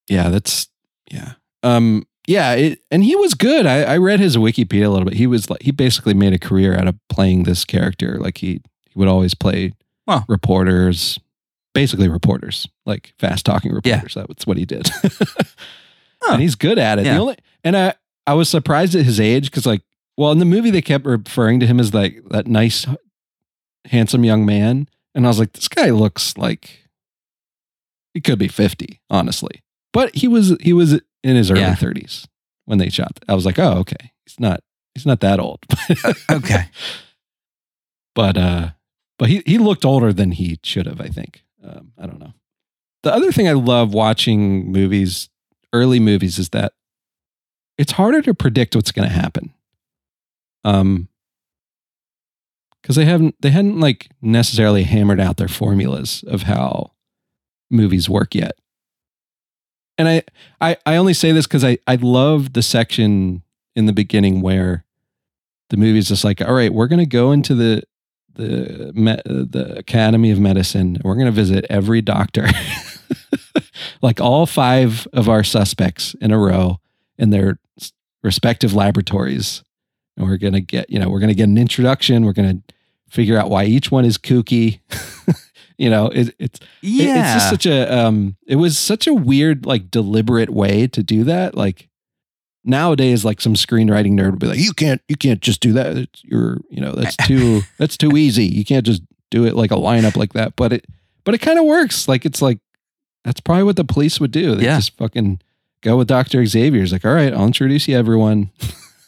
yeah, that's yeah. Um yeah, it, and he was good. I, I read his Wikipedia a little bit. He was like he basically made a career out of playing this character. Like he he would always play Well. reporters, basically reporters, like fast talking Yeah. reporters. That's what he did. And he's good at it. Yeah. The only and I I was surprised at his age because like well in the movie they kept referring to him as like that nice handsome young man. And I was like this guy looks like he could be 50 honestly. But he was he was in his early Yeah. 30s when they shot I was like oh okay. He's not he's not that old. Okay. but uh but he he looked older than he should have i think. Um i don't know. The other thing i love watching movies early movies is that it's harder to predict what's going to happen. Um because they haven't they hadn't like necessarily hammered out their formulas of how movies work yet and i i, I only say this because i i love the section in the beginning where the movie's just like all right we're going to go into the the the Academy of Medicine. We're going to visit every doctor, like all five of our suspects in a row in their respective laboratories, and we're going to get you know we're going to get an introduction. We're going to figure out why each one is kooky. you know, it, it's it- Yeah. it's just such a um it was such a weird like deliberate way to do that. Like nowadays like some screenwriting nerd would be like you can't you can't just do that. It's, you're you know that's too that's too easy. You can't just do it like a lineup like that. But it but it kind of works. Like it's like that's probably what the police would do. They Yeah. just fucking go with dr xavier's like all right i'll introduce you everyone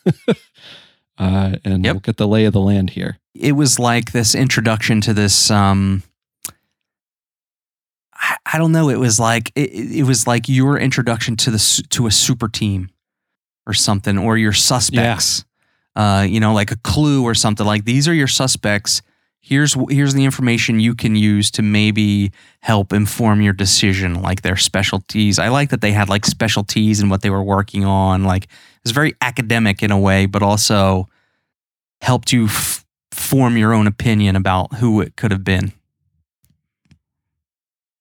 uh and Yep. we'll get the lay of the land here. It was like this introduction to this um I, I don't know. It was like it, it was like your introduction to the to a super team or something or your suspects. Uh you know like a clue or something. Like these are your suspects. Here's here's the information you can use to maybe help inform your decision like their specialties. I like that they had like specialties and what they were working on like it's very academic in a way but also helped you f- form your own opinion about who it could have been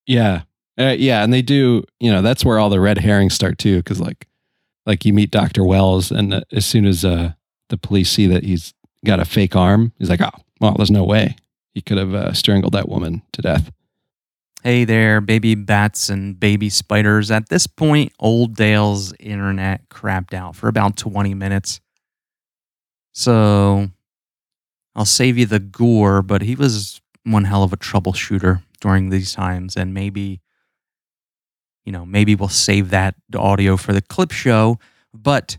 Yeah. Uh, yeah, and they do, you know, that's where all the red herrings start too cuz like like you meet Dr. Wells and uh, as soon as uh the police see that he's got a fake arm, he's like, "Oh, well, there's no way. He could have uh, strangled that woman to death." Hey there, baby bats and baby spiders. At this point, Old Dale's internet crapped out for about 20 minutes. So I'll save you the gore, but he was one hell of a troubleshooter during these times. And maybe, you know, maybe we'll save that audio for the clip show. But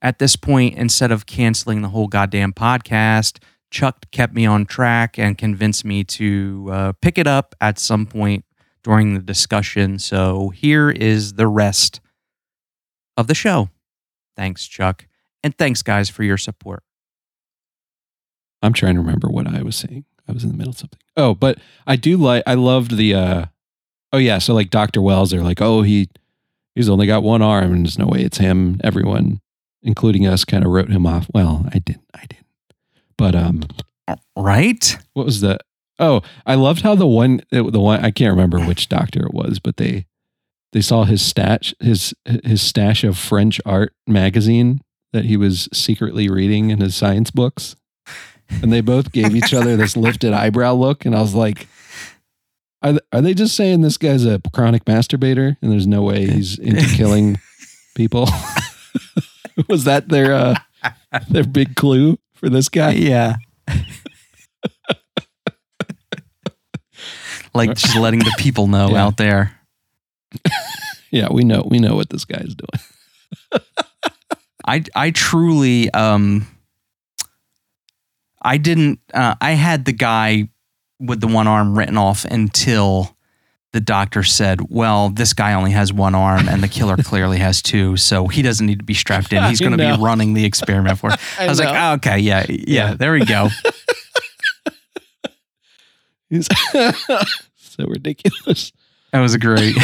at this point, instead of canceling the whole goddamn podcast, Chuck kept me on track and convinced me to uh, pick it up at some point during the discussion. So here is the rest of the show. Thanks, Chuck. And thanks, guys, for your support. I'm trying to remember what I was saying. I was in the middle of something. Oh, but I do like I loved the uh oh yeah, so like Dr. Wells, they're like, oh, he he's only got one arm and there's no way it's him. Everyone, including us, kind of wrote him off. Well, I didn't, I didn't. But um Right? what was the oh, I loved how the one the one I can't remember which doctor it was, but they they saw his stash his his stash of French art magazine that he was secretly reading in his science books. And they both gave each other this lifted eyebrow look. And I was like, are, are they just saying this guy's a chronic masturbator and there's no way he's into killing people? was that their uh, their big clue for this guy? Yeah. like just letting the people know Yeah. out there. Yeah, we know we know what this guy's doing. I I truly um I didn't uh, I had the guy with the one arm written off until the doctor said, "Well, this guy only has one arm and the killer clearly has two, so he doesn't need to be strapped in. He's going to be running the experiment for." it." I, was like, oh, "Okay, yeah, yeah, Yeah. there we go." So ridiculous. That was great.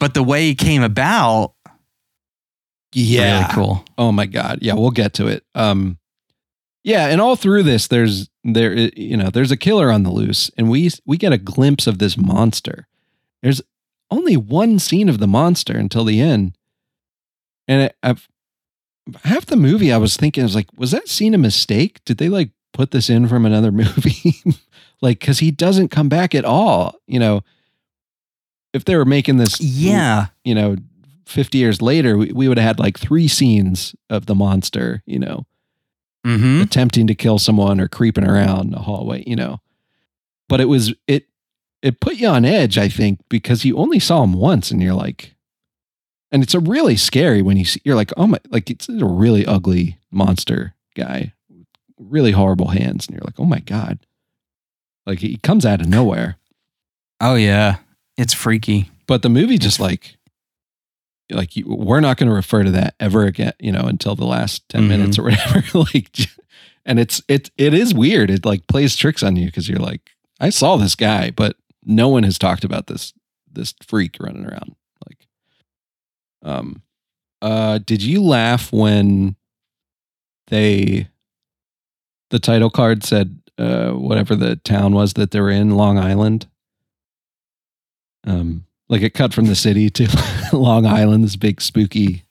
but the way it came about, really cool. Oh my god. Yeah, we'll get to it. Um yeah, and all through this there's there you know, there's a killer on the loose and we we get a glimpse of this monster. There's only one scene of the monster until the end. And it, I've half the movie I was thinking I was like was that scene a mistake? Did they like put this in from another movie? like, because he doesn't come back at all. You know, if they were making this, Yeah. you know, 50 years later, we, we would have had like three scenes of the monster, you know, Mm-hmm. attempting to kill someone or creeping around the hallway, you know. But it was it it put you on edge, I think, because you only saw him once and you're like and it's a really scary when you see you're like, oh my like it's a really ugly monster guy. Really horrible hands. And you're like, oh my God. Like he comes out of nowhere. Oh yeah. It's freaky. But the movie just like like you, we're not going to refer to that ever again, you know, until the last 10 Mhm. minutes or whatever. like, and it's, it, it is weird. It like plays tricks on you because you're like, I saw this guy, but no one has talked about this, this freak running around. Like, um, uh, did you laugh when they, the title card said, uh, whatever the town was that they were in, Long Island? Um, like it cut from the city to Long Island, this big spooky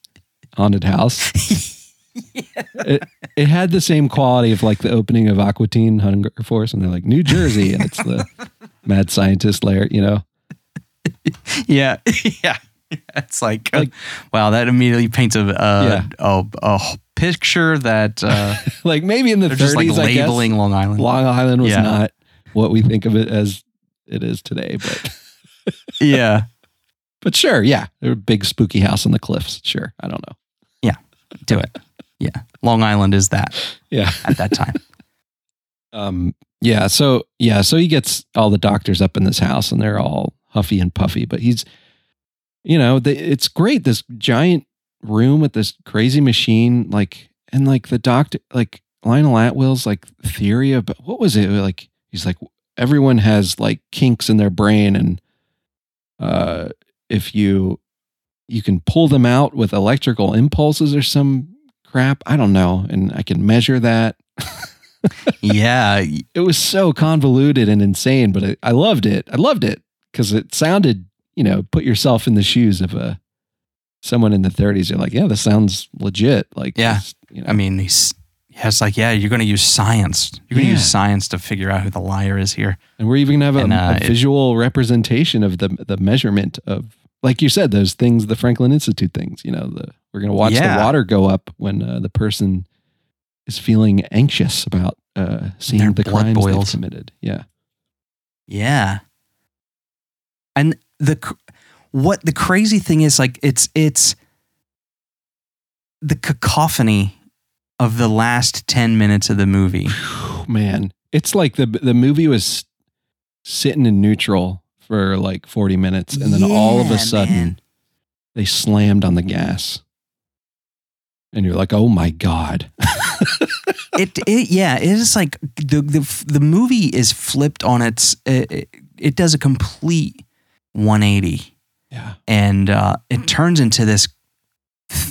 haunted house. It, it had the same quality of like the opening of Aqua Teen Hunger Force, and they're like New Jersey, and it's the mad scientist layer, you know. yeah. yeah. It's like, uh, wow, that immediately paints a uh, a, a picture that uh, Like maybe in the they're just like 30s, I guess, labeling Long Island. Long Island was Yeah. not what we think of it as it is today, but yeah. but sure, yeah, a big spooky house on the cliffs. Sure, I don't know. Yeah. Do it. Yeah. Long Island is that Yeah. at that time. Um, yeah, so yeah, so he gets all the doctors up in this house and they're all huffy and puffy, but he's you know, the, it's great this giant room with this crazy machine like and like the doctor like Lionel Atwill's like theory about what was it like he's like everyone has like kinks in their brain and uh if you you can pull them out with electrical impulses or some crap, I don't know, and I can measure that yeah. it was so convoluted and insane, but I, I loved it. I loved it because it sounded, you know, put yourself in the shoes of a someone in the 30s. You're like, yeah, this sounds legit. Like, Yeah. you know, I mean, he's, yeah, it's like, yeah, you're going to use science. You're going to Yeah. use science to figure out who the liar is here. and we're even gonna have a, uh, a it- visual representation of the the measurement of, like you said, those things, the Franklin Institute things. You know, the we're gonna watch Yeah. the water go up when uh, the person is feeling anxious about uh, seeing Their the crimes boils. committed. Yeah, Yeah. And the what the crazy thing is like it's it's the cacophony of the last 10 minutes of the movie. Whew, man, it's like the the movie was sitting in neutral for like 40 minutes and then all of a sudden man. they slammed on the gas. And you're like, "Oh my god." It, it yeah, it is like the the the movie is flipped on its it, it, it does a complete 180 yeah. and uh, it turns into this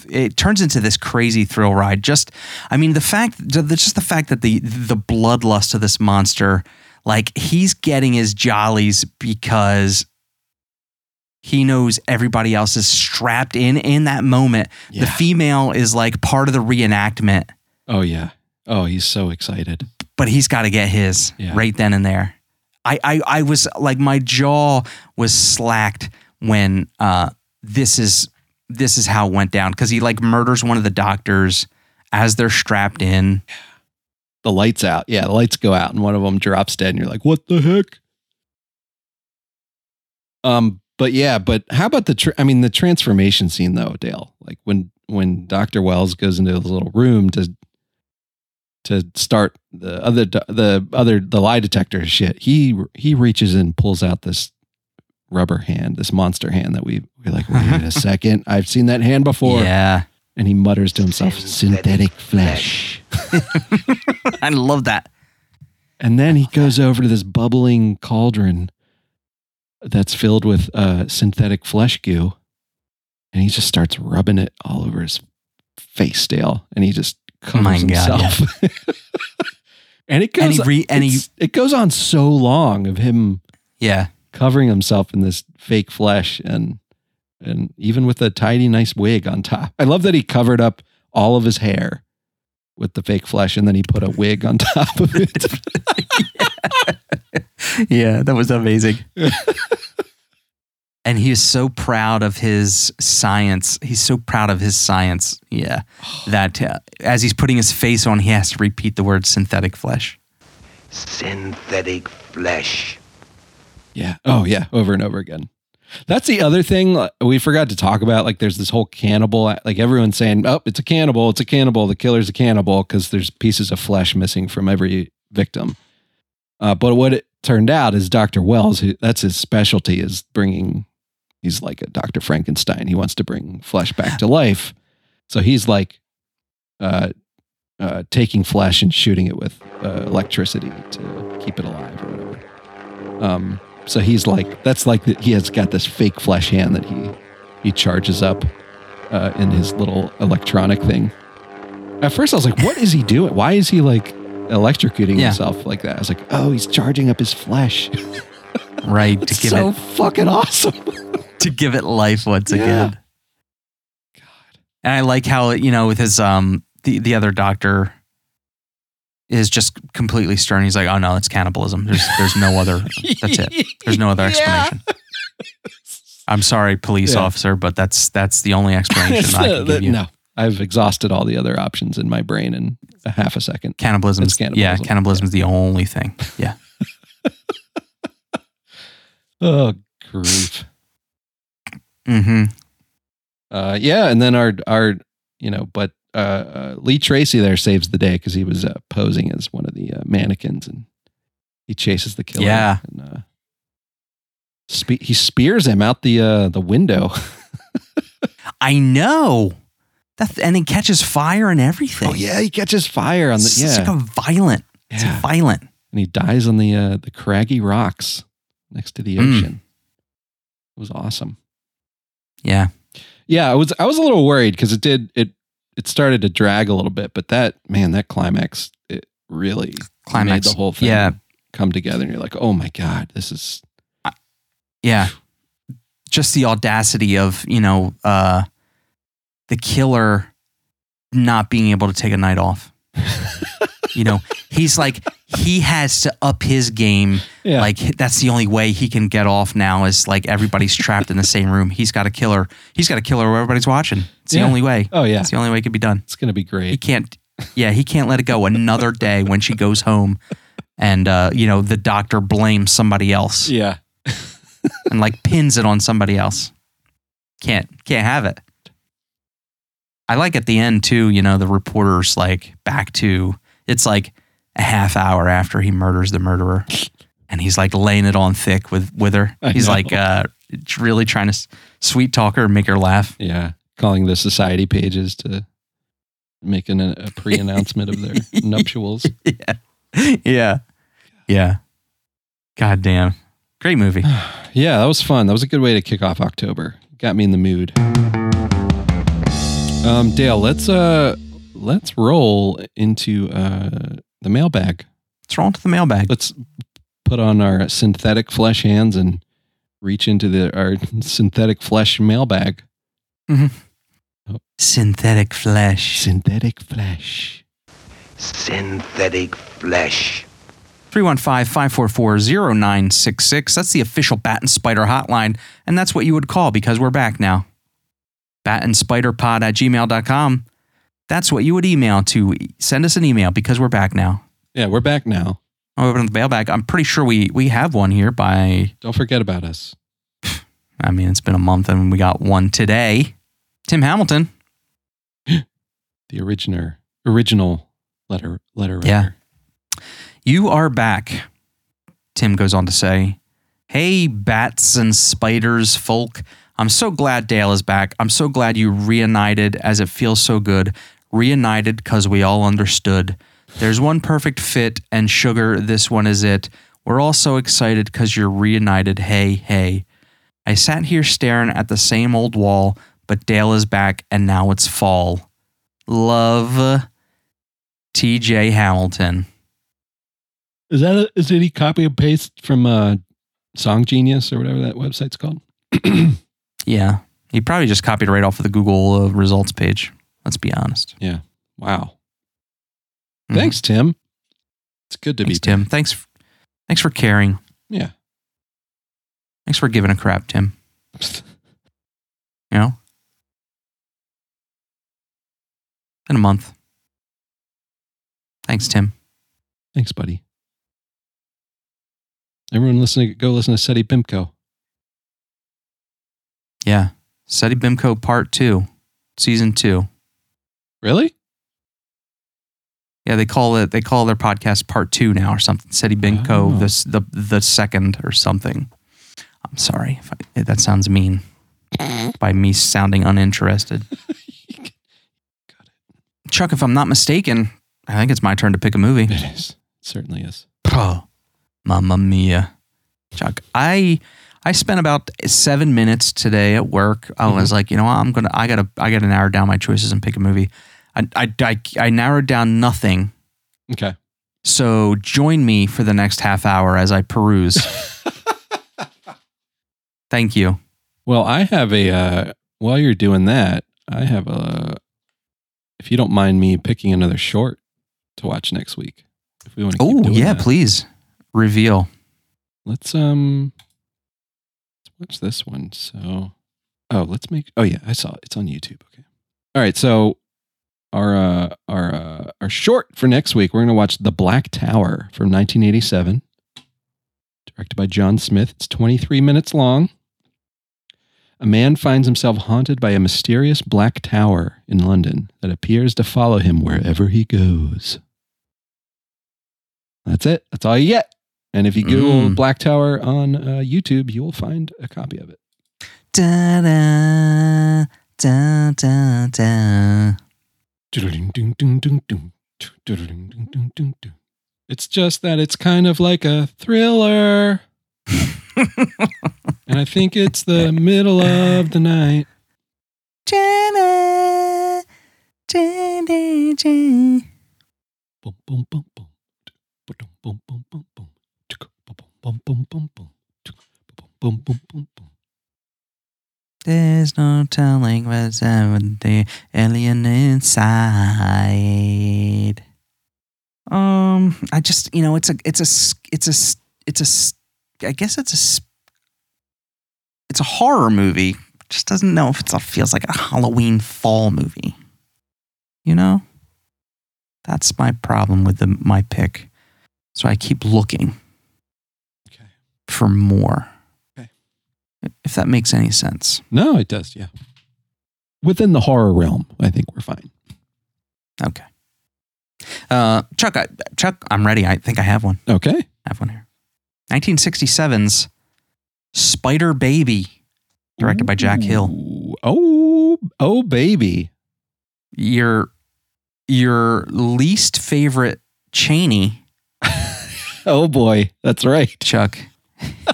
it turns into this crazy thrill ride just i mean the fact just the fact that the the bloodlust of this monster like he's getting his jollies because he knows everybody else is strapped in in that moment the female is like part of the reenactment Oh yeah. Oh, he's so excited. but he's got to get his Yeah. right then and there. I, I I was like my jaw was slacked when uh this is this is how it went down because he like murders one of the doctors as they're strapped in. The lights out. Yeah, the lights go out and one of them drops dead and you're like, "What the heck?" Um, but yeah, but how about the tr- I mean the transformation scene though, Dale? Like when when Dr. Wells goes into his little room to to start the other the other the lie detector shit. He he reaches and pulls out this rubber hand, this monster hand that we we're like, wait a second, I've seen that hand before. Yeah, And he mutters to himself, synthetic flesh. I love that. And then he goes over to this bubbling cauldron that's filled with uh, synthetic flesh goo. And he just starts rubbing it all over his face, Dale. And he just covers My God, himself. and it And goes, he re- and he- it goes on so long of him Yeah, covering himself in this fake flesh and and even with a tidy nice wig on top. I love that he covered up all of his hair with the fake flesh, and then he put a wig on top of it. yeah, that was amazing. and he is so proud of his science. He's so proud of his science. Yeah, that uh, as he's putting his face on, he has to repeat the word synthetic flesh. Synthetic flesh. Yeah. Oh, yeah. Over and over again. That's the other thing uh, we forgot to talk about. Like, there's this whole cannibal, like everyone's saying, oh, it's a cannibal, it's a cannibal, the killer's a cannibal because there's pieces of flesh missing from every victim. Uh, but what it turned out is Dr. Wells, who, that's his specialty, is bringing, he's like a Dr. Frankenstein. He wants to bring flesh back to life. So he's like uh, uh, taking flesh and shooting it with uh, electricity to keep it alive or whatever. Um, so he's like, that's like the, he has got this fake flesh hand that he he charges up uh, in his little electronic thing. At first, I was like, what is he doing? Why is he like electrocuting Yeah. himself like that? I was like, oh, he's charging up his flesh. Right to give so it fucking awesome. to give it life once Yeah. again. God. And I like how you know with his um the the other doctor is just completely stern. He's like, oh no, it's cannibalism. There's there's no other. That's it. There's no other Yeah. explanation. I'm sorry, police Yeah. officer, but that's that's the only explanation I can give you. No, I've exhausted all the other options in my brain in a half a second. Cannibalism. It's Yeah, cannibalism. cannibalism is the only thing. Yeah. Oh, grief. Mm-hmm. Uh, yeah, and then our our you know, but uh, uh, Lee Tracy there saves the day because he was uh, posing as one of the uh, mannequins, and he chases the killer. Yeah. and, uh, spe- he spears him out the uh, the window. I know. That and it catches fire and everything. oh yeah, he catches fire on the It's yeah, like a violent. It's violent. and he dies on the uh, the craggy rocks next to the Mm. ocean. It was awesome. Yeah. Yeah, I was I was a little worried because it did it it started to drag a little bit, but that man, that climax it really Climax. made the whole thing Yeah. come together, and you're like, oh my god, this is Yeah. Just the audacity of, you know, uh the killer not being able to take a night off. you know, he's like he has to up his game. yeah, Like that's the only way he can get off now is like everybody's trapped in the same room. He's got a killer. He's got a killer where everybody's watching. It's the only way. oh yeah, It's the only way it could be done. it's gonna be great. He can't yeah, he can't let it go another day when she goes home and uh, you know, the doctor blames somebody else Yeah, and like pins it on somebody else. Can't can't have it. I like at the end too, you know, the reporter's like back to it's like a half hour after he murders the murderer. And he's like laying it on thick with with her. I He's know. like uh really trying to sweet talk her make her laugh. yeah. Calling the society pages to make an, a pre-announcement of their nuptials. yeah. Yeah. Yeah. God damn. Great movie. Yeah, that was fun. That was a good way to kick off October. Got me in the mood. Um, Dale, let's uh let's roll into uh the mailbag. Let's roll into the mailbag. Let's put on our synthetic flesh hands and reach into the our synthetic flesh mailbag. Synthetic flesh. Synthetic flesh. Synthetic flesh. 315-544-0966. That's the official Bat and Spider hotline. And that's what you would call because we're back now. Bat and Spider pod at gmail.com. That's what you would email to send us an email because we're back now. Yeah, we're back now. I'll open the mailbag. I'm pretty sure we we have one here by Don't forget about us. I mean it's been a month and we got one today. Tim Hamilton. The originator original letter letter writer. Yeah. You are back, Tim goes on to say. Hey, bats and spiders, folk. I'm so glad Dale is back. I'm so glad you reunited as it feels so good. Reunited because we all understood. There's one perfect fit, and sugar, this one is it. We're all so excited because you're reunited. Hey, hey. I sat here staring at the same old wall, but Dale is back, and now it's fall. Love, TJ Hamilton. Is that a, is any copy and paste from uh Song Genius or whatever that website's called? Yeah. He probably just copied right off of the Google uh, results page. Let's be honest. Yeah. Wow. Mhm. Thanks, Tim. It's good to Thanks, be Tim. Thanks. Thanks for caring. Yeah. Thanks for giving a crap, Tim. You know, in a month. Thanks, Tim. Thanks, buddy. Everyone listening, go listen to Seti Bimco. Yeah, SETI Bimco Part Two, Season Two. Really? Yeah, they call it. They call their podcast Part Two now, or something. SETI Bimco, Oh. the the the second, or something. I'm sorry if, I, if that sounds mean. By me sounding uninterested. Chuck, if I'm not mistaken, I think it's my turn to pick a movie. It is. It certainly is. Oh, mamma mia. Chuck, I I spent about seven minutes today at work. I was like, you know, what, I'm gonna, I gotta, I gotta narrow down my choices and pick a movie. I, I, I, I narrowed down nothing. Okay. So join me for the next half hour as I peruse. Thank you. Well, I have a, uh, while you're doing that, I have a, if you don't mind me picking another short to watch next week. If we want to Oh yeah, that. please reveal. Let's, um, watch this one. So, oh, let's make, oh yeah, I saw it. It's on YouTube. Okay. All right. So, our, uh, our, uh, our short for next week, we're to watch The Black Tower from 1987, directed by John Smith. It's 23 minutes long. A man finds himself haunted by a mysterious black tower in London that appears to follow him wherever he goes. That's it. That's all you get. And if you Google Mm. Black Tower on uh, YouTube, you will find a copy of it. Da da da da da. It's just that it's kind of like a thriller. and I think it's the middle of the night. Da-da, da-da-da. Boom, boom, boom, boom. Boom, boom, boom, boom, boom. There's no telling what's in the alien inside. Um, I just you know it's a it's a it's a it's a I guess it's a it's a horror movie. Just doesn't know if it feels like a Halloween fall movie. You know, that's my problem with the my pick. So I keep looking. For more. Okay. If that makes any sense. No, it does. Yeah. Within the horror realm, I think we're fine. Okay. Uh, Chuck, I, Chuck, I'm ready. I think I have one. Okay. I have one here. 1967's Spider Baby, directed by Jack Hill. Oh, oh, baby. Your your least favorite Chaney, Oh boy, that's right. Chuck,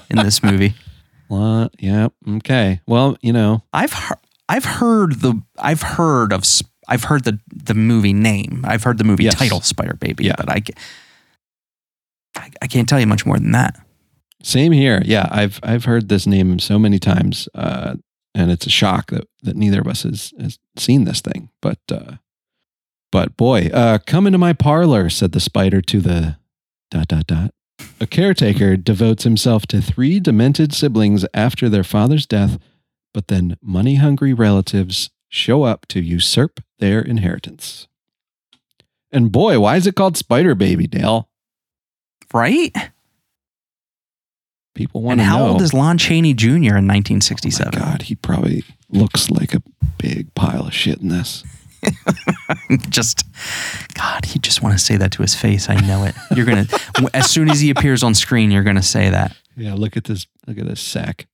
in this movie. What? Yep. Okay. Well, you know, I've heard, I've heard the I've heard of I've heard the the movie name. I've heard the movie Yes. title Spider Baby, Yeah. but I, I I can't tell you much more than that. same here. Yeah, I've I've heard this name so many times, uh, and it's a shock that that neither of us has, has seen this thing. But uh, but boy, uh, come into my parlor," said the spider to the dot dot dot. A caretaker devotes himself to three demented siblings after their father's death, but then money hungry relatives show up to usurp their inheritance. And boy, why is it called Spider Baby, Dale? Right? People want And to how old is Lon Chaney Jr. in Oh 1967? my God, he probably looks like a big pile of shit in this. just God, you just want to say that to his face. I know it. You're gonna as soon as he appears on screen, you're gonna say that. Yeah, look at this. Look at this sack.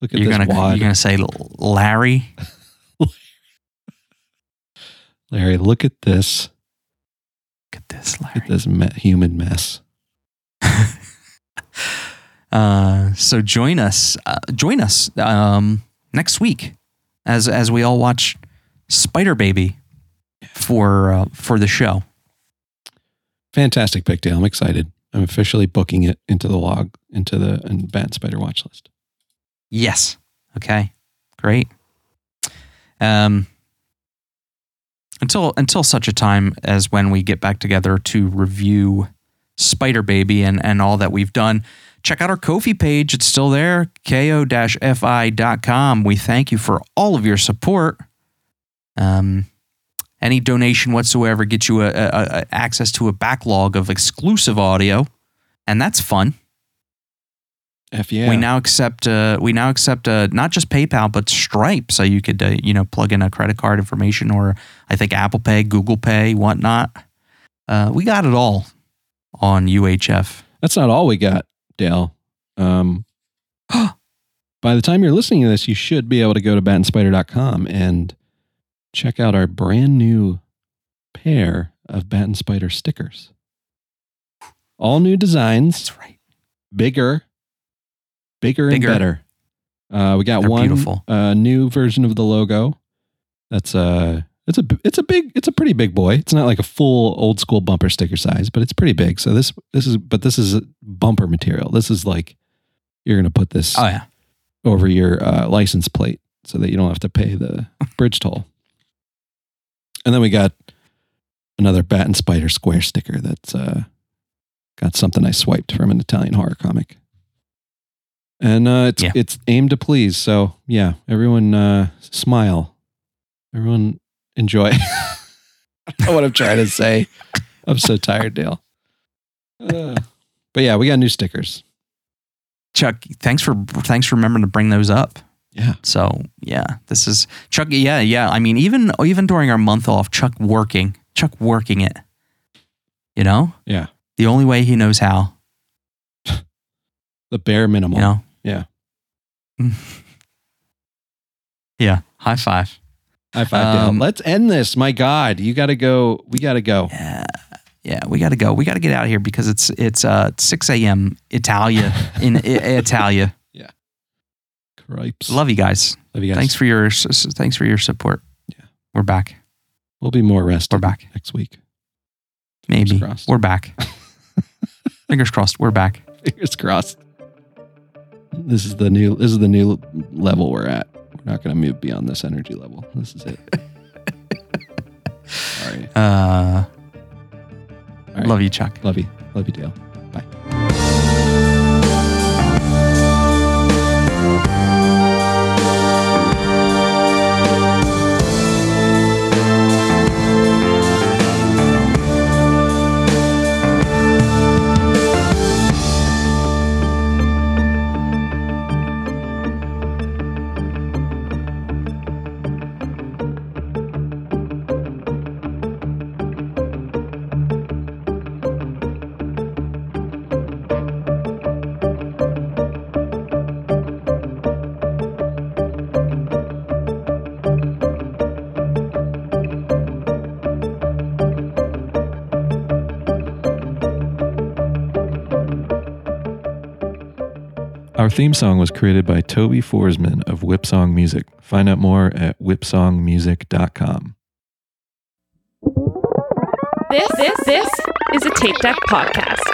Look at You're this gonna wad. you're gonna say Larry. Larry, look at this. Look at this, Look Larry. at this me- human mess. Uh, so join us. Uh, join us um, next week as as we all watch Spider Baby for uh, for the show. Fantastic pick, Dale. I'm excited. I'm officially booking it into the log, into the and Bad Spider watch list. Yes. Okay. Great. Um. until until such a time as when we get back together to review Spider Baby and and all that we've done. Check out our Ko-fi page; it's still there. ko-fi.com. We thank you for all of your support. Um, any donation whatsoever gets you a, a, a access to a backlog of exclusive audio, and that's fun. F yeah. We now accept uh, we now accept uh, not just PayPal but Stripe, so you could uh, you know plug in a credit card information or I think Apple Pay, Google Pay, whatnot. Uh, we got it all on UHF. That's not all we got, Dale. Um, by the time you're listening to this, you should be able to go to batandspider.com and check out our brand new pair of Bat and Spider stickers. All new designs, That's right. bigger, bigger, Bigger. and better. Uh, we got They're one beautiful. uh, new version of the logo. That's uh it's a it's a big it's a pretty big boy. It's not like a full old school bumper sticker size, but it's pretty big. So this this is but this is bumper material. This is like you're gonna put this Oh yeah. over your uh, license plate so that you don't have to pay the bridge toll. And then we got another Bat and Spider square sticker that's uh, got something I swiped from an Italian horror comic. And uh, it's Yeah. it's aimed to please. So yeah, everyone uh, smile. Everyone enjoy. I don't know what I'm trying to say. I'm so tired, Dale. Uh, but yeah, we got new stickers. Chuck, thanks for thanks for remembering to bring those up. Yeah. So yeah, this is Chuck. Yeah, yeah. I mean, even even during our month off, Chuck working, Chuck working it. You know, Yeah. the only way he knows how. The bare minimum. You know. Yeah. yeah. High five. High five, Um, Let's end this. My God, you got to go. We got to go. Yeah. Yeah, we got to go. We got to get out of here because it's it's uh 6 a.m. Italia in I- Italia. Cripes. Love you guys. Love you guys. Thanks for your thanks for your support. Yeah. we're back. We'll be more rested We're back. next week. Maybe crossed. we're back. Fingers crossed. We're back. Fingers crossed. This is the new. This is the new level we're at. We're not going to move beyond this energy level. This is it. Sorry. Uh, All right. Love you, Chuck. Love you. Love you, Dale. Our theme song was created by Tobey Forsman of Whipsong Music. Find out more at whipsongmusic.com. This this this is a Tape Deck podcast.